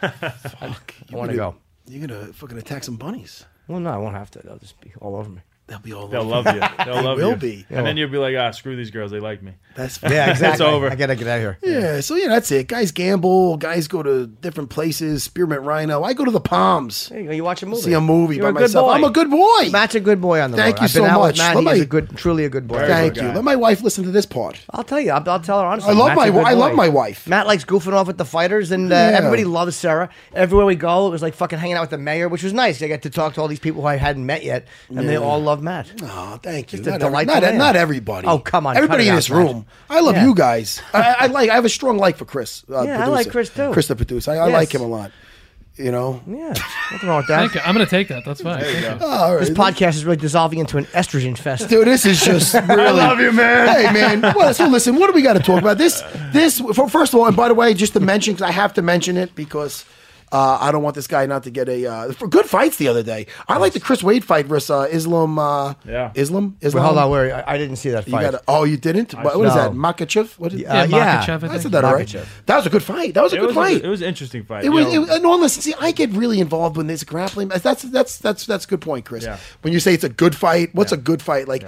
Fuck. I want to go. You're gonna fucking attack some bunnies. Well, no, I won't have to. They'll just be all over me. They'll be all. They'll over. love you. They'll love you. They will you. be. And then you'll be like, ah, screw these girls. They like me. That's Yeah, exactly. it's over. I gotta get out of here. Yeah, so yeah, that's it. Guys gamble. Guys go to different places. Spearmint Rhino. I go to the Palms. There you go. You watch a movie. See a movie You're by a good myself. boy. I'm a good boy. Matt's a good boy on the Thank road. you I've been so out much. Matt. Let He's my- a good, truly a good boy. Thank good you. guy. Let my wife listen to this part. I'll tell you. I'll, I'll tell her honestly. I love Matt's my good I love boy. my wife. Matt likes goofing off with the fighters, and uh, Yeah. everybody loves Serra. Everywhere we go, it was like fucking hanging out with the mayor, which was nice. I got to talk to all these people who I hadn't met yet, and they all love Matt. Oh, thank you. Just a Not, every- delightful not, man. not everybody. Oh, come on, Everybody cut it in out, this Matt. room. I love Yeah. you guys. I, I like. I have a strong like for Chris. Uh, Yeah, I like producer. Chris, too. Chris, the producer. I, I Yes. like him a lot. You know. Yeah, nothing wrong with that. Thank you. I'm gonna take that. That's fine. All right. This podcast is really dissolving into an estrogen fest. Dude, this is just really. I love you, man. Hey, man. Well, so listen, what do we got to talk about? This, this. For, first of all, and by the way, just to mention, because I have to mention it because uh, I don't want this guy not to get a uh, for good fights the other day. I like the Chris Wade fight versus uh, Islam. Uh, Yeah. Islam. Well, Islam. hold on, where I, I didn't see that You fight. gotta, oh, you didn't? What, what is No. that? Makhachev? What is, Uh, Yeah, yeah. Makhachev, I I said that all right. That was a good fight. That was a It good was, fight. a, it was an interesting fight. It was, you it know. was no. Listen, see, I get really involved when there's grappling. That's that's that's that's a good point, Chris. Yeah. When you say it's a good fight, what's a good fight? Like,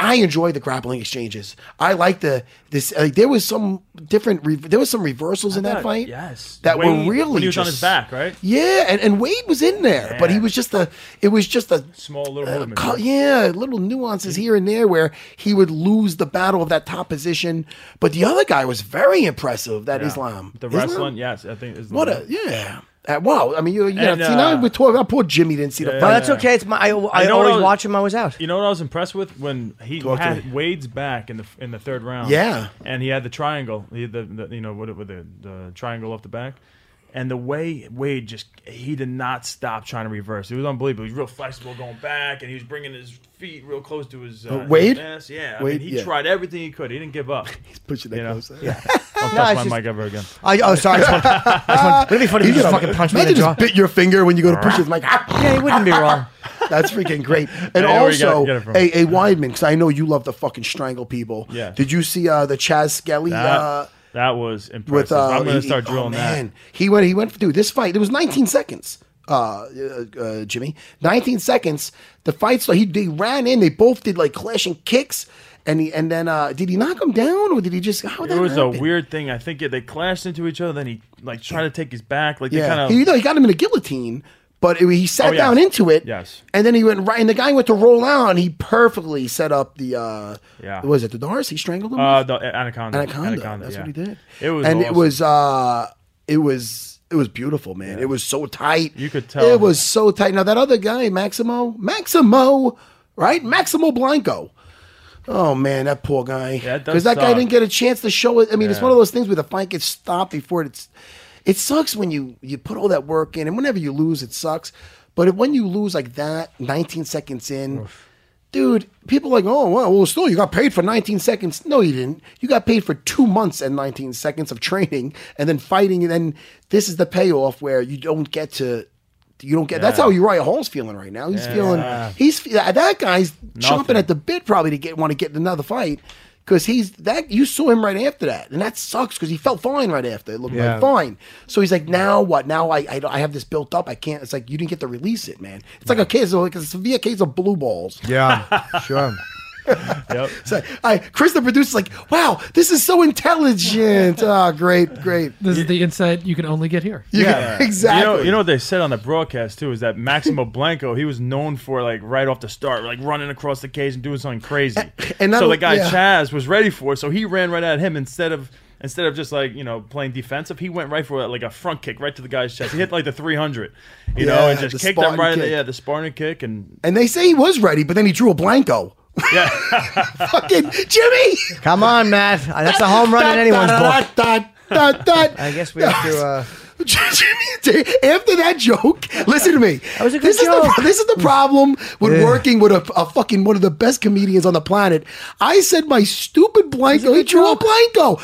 I enjoy the grappling exchanges. I like the this. Like, there was some different. Re- there was some reversals in that fight. yes. that Wade, were really when he was on his back, right? Yeah, and, and Wade was in there, but he was just a. It was just a Small little uh, movement. co- yeah, little nuances here and there where he would lose the battle of that top position. But the other guy was very impressive. That Yeah. Islam, The Islam? wrestling, yes, I think. Islam. What a yeah. Uh, wow, I mean, you, you know, And, see, now uh, we're talking about poor Jimmy didn't see the yeah, But fight. that's okay. It's my. I, I, know what always I was- watch him. I was out. You know what I was impressed with when he Talk to had. Wade's back in the in the third round. Yeah. and he had the triangle. He had the, the you know what with the the triangle off the back, and the way Wade just he did not stop trying to reverse. It was unbelievable. He was real flexible going back, and he was bringing his feet real close to his uh, his Wade? ass. Yeah, I Wade, mean, he yeah. tried everything he could. He didn't give up. He's pushing that You know? close. Yeah. Don't No, touch my just- mic ever again. I, oh, sorry. I just want, I just want, wouldn't be funny if you just fucking punched me in the Imagine jaw? just bit your finger when you go to push his mic. Yeah, he wouldn't be wrong. That's freaking great. And I know where you also, get it from. a, a Weidman, because I know you love to fucking strangle people. Yeah. Did you see uh, the Chaz Skelly? That, uh, that was impressive. with uh, I'm gonna he- start oh, drilling that. He went. He went. For dude, this fight. It was 19 seconds. Uh, uh, uh, Jimmy, 19 seconds. The fight. started. he they ran in. They both did like clashing kicks. And he and then uh, did he knock him down or did he just? How It that was happen? a weird thing. I think it, they clashed into each other. Then he like tried to take his back. Like they Yeah, kind of he, no, he got him in a guillotine, but it- he sat Oh, yeah. down into it. Yes. and then he went right, and the guy went to roll out, and he perfectly set up the. uh Yeah. was it the D'Arce? He strangled him. uh, the anaconda. Anaconda. That's yeah. what he did. It was and it was uh it was it was beautiful, man. It was so tight. You could tell. it was so tight. Now that other guy, Maximo, Maximo, right? Maximo Blanco. Oh man, that poor guy. Yeah, Because that guy didn't get a chance to show it. I mean, it's one of those things where the fight gets stopped before it's. It sucks when you you put all that work in, and whenever you lose, it sucks. But when you lose like that, 19 seconds in, dude, people are like, oh, well, well, still, you got paid for 19 seconds. No, you didn't. You got paid for two months and 19 seconds of training and then fighting. And then this is the payoff where you don't get to. You don't get. That's Yeah. how Uriah Hall's feeling right now. He's feeling. He's that guy's chomping at the bit probably to get want to get another fight because he's that. You saw him right after that, and that sucks because he felt fine right after. It looked Yeah. like fine. So he's like, now what? Now I, I I have this built up. I can't. It's like you didn't get to release it, man. It's like a case of like a severe case of blue balls. Yeah, sure. Yep. So I, Chris, the producer's like, wow, this is so intelligent. Oh, great, great. This is the insight you can only get here. Yeah, exactly. You know, you know what they said on the broadcast too is that Maximo Blanco he was known for like right off the start, like running across the cage and doing something crazy. and not- so the guy yeah. Chaz was ready for it, so he ran right at him instead of instead of just like you know playing defensive. He went right for like a front kick right to the guy's chest. He hit like the 300, you know, and just the kicked him Spartan right. in the- Yeah, the Spartan kick and and they say he was ready, but then he drew a blanco. Yeah. Fucking Jimmy. Come on, Matt. That's a home run in anyone's book. Dot, dot, dot. I guess we have to. Uh, Jimmy, after that joke, listen to me. That was a good this joke. Is the, this is the problem with Yeah. working with a, a fucking one of the best comedians on the planet. I said my stupid blanco. He drew a blanco.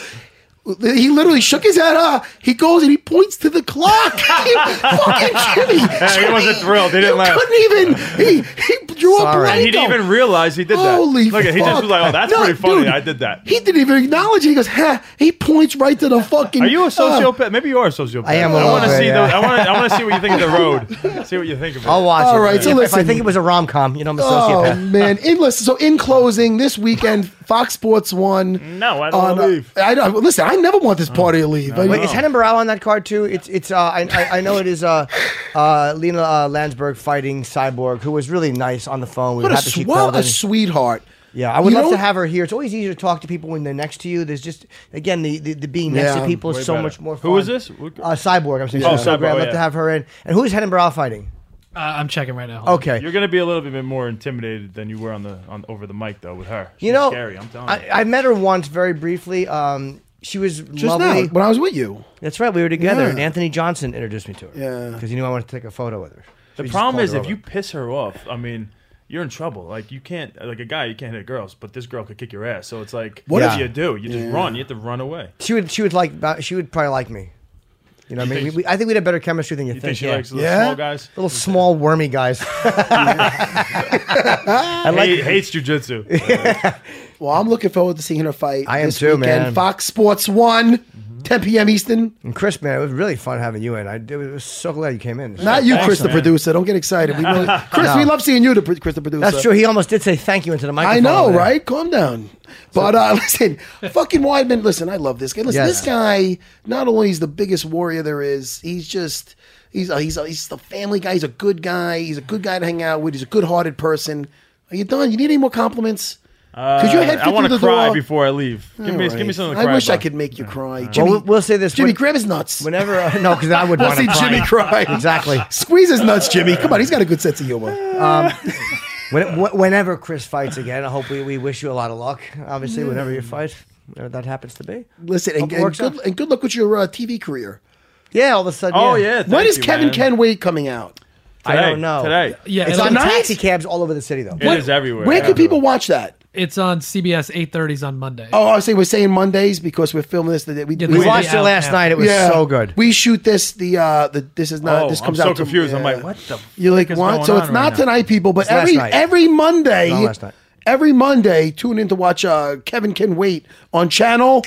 He literally shook his head. Uh, he goes and he points to the clock. fucking Jimmy. he wasn't thrilled. He didn't you laugh. Couldn't even. He he drew Sorry. a blanco. And he didn't even realize he did that. Holy Look, at he just was like, "Oh, that's No, pretty funny. dude, I did that." He didn't even acknowledge it. He goes, ha. He points right to the fucking. Are you a uh, sociopath? Maybe you are a sociopath. I am a I want to see yeah. the. I want to. I want to see what you think of the road. See what you think of it. I'll watch All it. right, so if, if I think it was a rom com, you know, I'm a sociopath. Oh man! In listen, so in closing, this weekend Fox Sports One. No, I don't on, wanna uh, leave. I don't listen. I never want this party to leave. I- Wait, is Renan Barão on that card too? It's it's. Uh, I, I I know it is. Uh, uh, Lina uh, Länsberg fighting Cyborg, who was really nice on the phone. We what were a, happy she sw- what called a in. sweetheart. Yeah, I would You love to know- have her here. It's always easier to talk to people when they're next to you. There's just again the the, the being next Yeah, to people is so better. much more. Who fun. is this? What- Uh, Cyborg. I'm saying. Oh, Cyborg. I'd love yeah. to have her in. And who's Renan Barão fighting? Uh, I'm checking right now. Okay. You're gonna be a little bit more intimidated than you were on the on over the mic though with her. You know, scary. I'm telling you. I, I met her once very briefly. Um, She was Just lovely. now, when I was with you. That's right. We were together, Yeah. and Anthony Johnson introduced me to her. Yeah. because he knew I wanted to take a photo with her. So The he just problem called is her if over. you piss her off, I mean, you're in trouble. Like you can't, like a guy, you can't hit girls, but this girl could kick your ass. So it's like, What what if- do you do? You just run. You have to run away. she would, she would like, she would probably like me. You know, what I mean, think- we, we, I think we'd have better chemistry than you, You think. think she yeah. likes little Yeah? small guys? little small wormy guys. I like. Hate, hates jujitsu. Well, I'm looking forward to seeing her fight. I am this too, weekend. man. Fox Sports One, 10 p.m. Eastern. And Chris, man, it was really fun having you in. I it was so glad you came in. Not you, Thanks, Chris, the man. producer. Don't get excited. We really, Chris, No. we love seeing you, the, pr- Chris, the producer. That's true. He almost did say thank you into the microphone. I know, over there. right? Calm down. But uh, listen, fucking Weidman. Listen, I love this guy. Listen, Yes. this guy. Not only is the biggest warrior there is, he's just he's a, he's a, he's the family guy. He's a good guy. He's a good guy to hang out with. He's a good-hearted person. Are you done? You need any more compliments? Because your head Uh, I fit want through to the cry door. before I leave. Give me, All give me right. something to I cry wish I about. could make you cry. Well, Jimmy, we'll, we'll say this. Jimmy, when- grab his nuts. Whenever, uh, no, because I would I'll want see to Jimmy cry. Exactly. Squeeze his nuts, Jimmy. Come on, he's got a good sense of humor. When, wh- whenever Chris fights again, I hope we, we wish you a lot of luck. Obviously, whenever you fight, whatever that happens to be. Listen, and, Hope it and works good, out. and good luck with your uh, TV career. Yeah, all of a sudden. Oh yeah. yeah. when thank is you, Kevin man. Ken Wait coming out? I Today, don't know. Today. Yeah, It's it'll- on Tonight? taxi cabs all over the city, though. It is everywhere. Where can people watch that? It's on CBS 8:30s on Monday. Oh, I was saying we're saying Mondays because we're filming this. The day we, Yeah, We watched it last night. It was yeah, so good. We shoot this. The uh, the this is not. Oh, this comes I'm so out. to- confused. I'm like, what the? You're like fuck what? So on it's right not now? tonight, people. But It's last every night. every Monday, Not last night. every Monday, tune in to watch uh, Kevin Can Wait on channel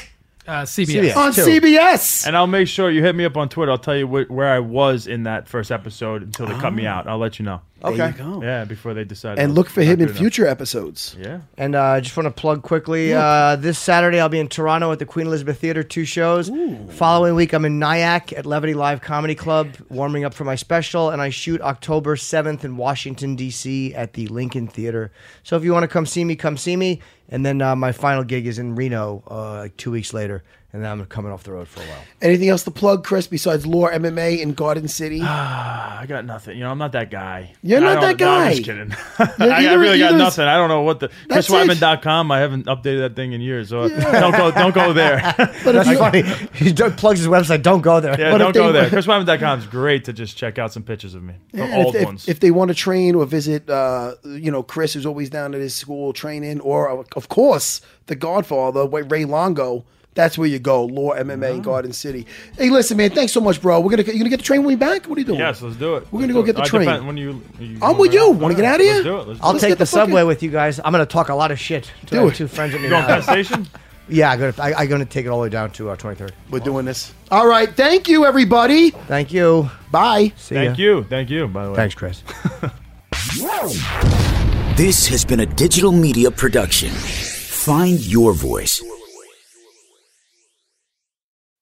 Uh, CBS. CBS. on Two. CBS. And I'll make sure you hit me up on Twitter. I'll tell you wh- where I was in that first episode until they cut me out. I'll let you know. There Okay. you go. Yeah, before they decide. And look for him in good enough. future episodes. Yeah. And uh, I just want to plug quickly. Uh, this Saturday, I'll be in Toronto at the Queen Elizabeth Theater, two shows. Following week, I'm in Nyack at Levity Live Comedy Club, warming up for my special. And I shoot October 7th in Washington, D.C. at the Lincoln Theater. So if you want to come see me, come see me. And then uh, my final gig is in Reno uh, like two weeks later. And then I'm coming off the road for a while. Anything else to plug, Chris, besides LAW MMA in Garden City? I got nothing. You know, I'm not that guy. You're I not don't- that no, I'm just kidding. I, I either- really got either is- nothing. I don't know what the That's it. ChrisWeidman.com. I haven't updated that thing in years, so don't go. Don't go there. but if That's you, funny. He don't- plugs his website. Don't go there. yeah, But if don't go they- there. ChrisWeidman.com is great to just check out some pictures of me, the And old if, if- ones. If, they want to train or visit, uh, you know, Chris, who's always down at his school training, or uh, of course, the Godfather, Ray Longo. That's where you go, Law MMA in Garden City. Hey, listen, man, thanks so much, bro. We're gonna you gonna get the train when we back. What are you doing? yes, let's do it. We're gonna Let's go get the train. depend- When you, you I'm with you. Wanna get out of here? Let's do it. Let's I'll do it. take get the, the fucking- subway with you guys. I'm going to talk a lot of shit to Do it. two friends of me. You going. Penn Station? Yeah, I'm going to I'm going to take it all the way down to uh, 23rd. We're doing this. All right, thank you, everybody. Thank you. Bye. See Thank ya. you. Thank you. By the way. Thanks, Chris. This has been a digital media production. Find your voice.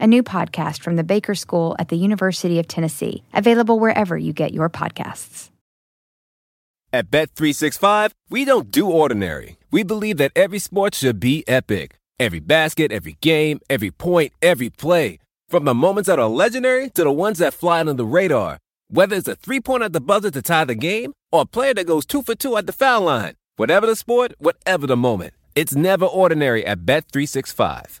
a new podcast from the Baker School at the University of Tennessee, available wherever you get your podcasts. At Bet365, we don't do ordinary. We believe that every sport should be epic. Every basket, every game, every point, every play. From the moments that are legendary to the ones that fly under the radar. Whether it's a three pointer at the buzzer to tie the game or a player that goes two for two at the foul line. Whatever the sport, whatever the moment. It's never ordinary at Bet365.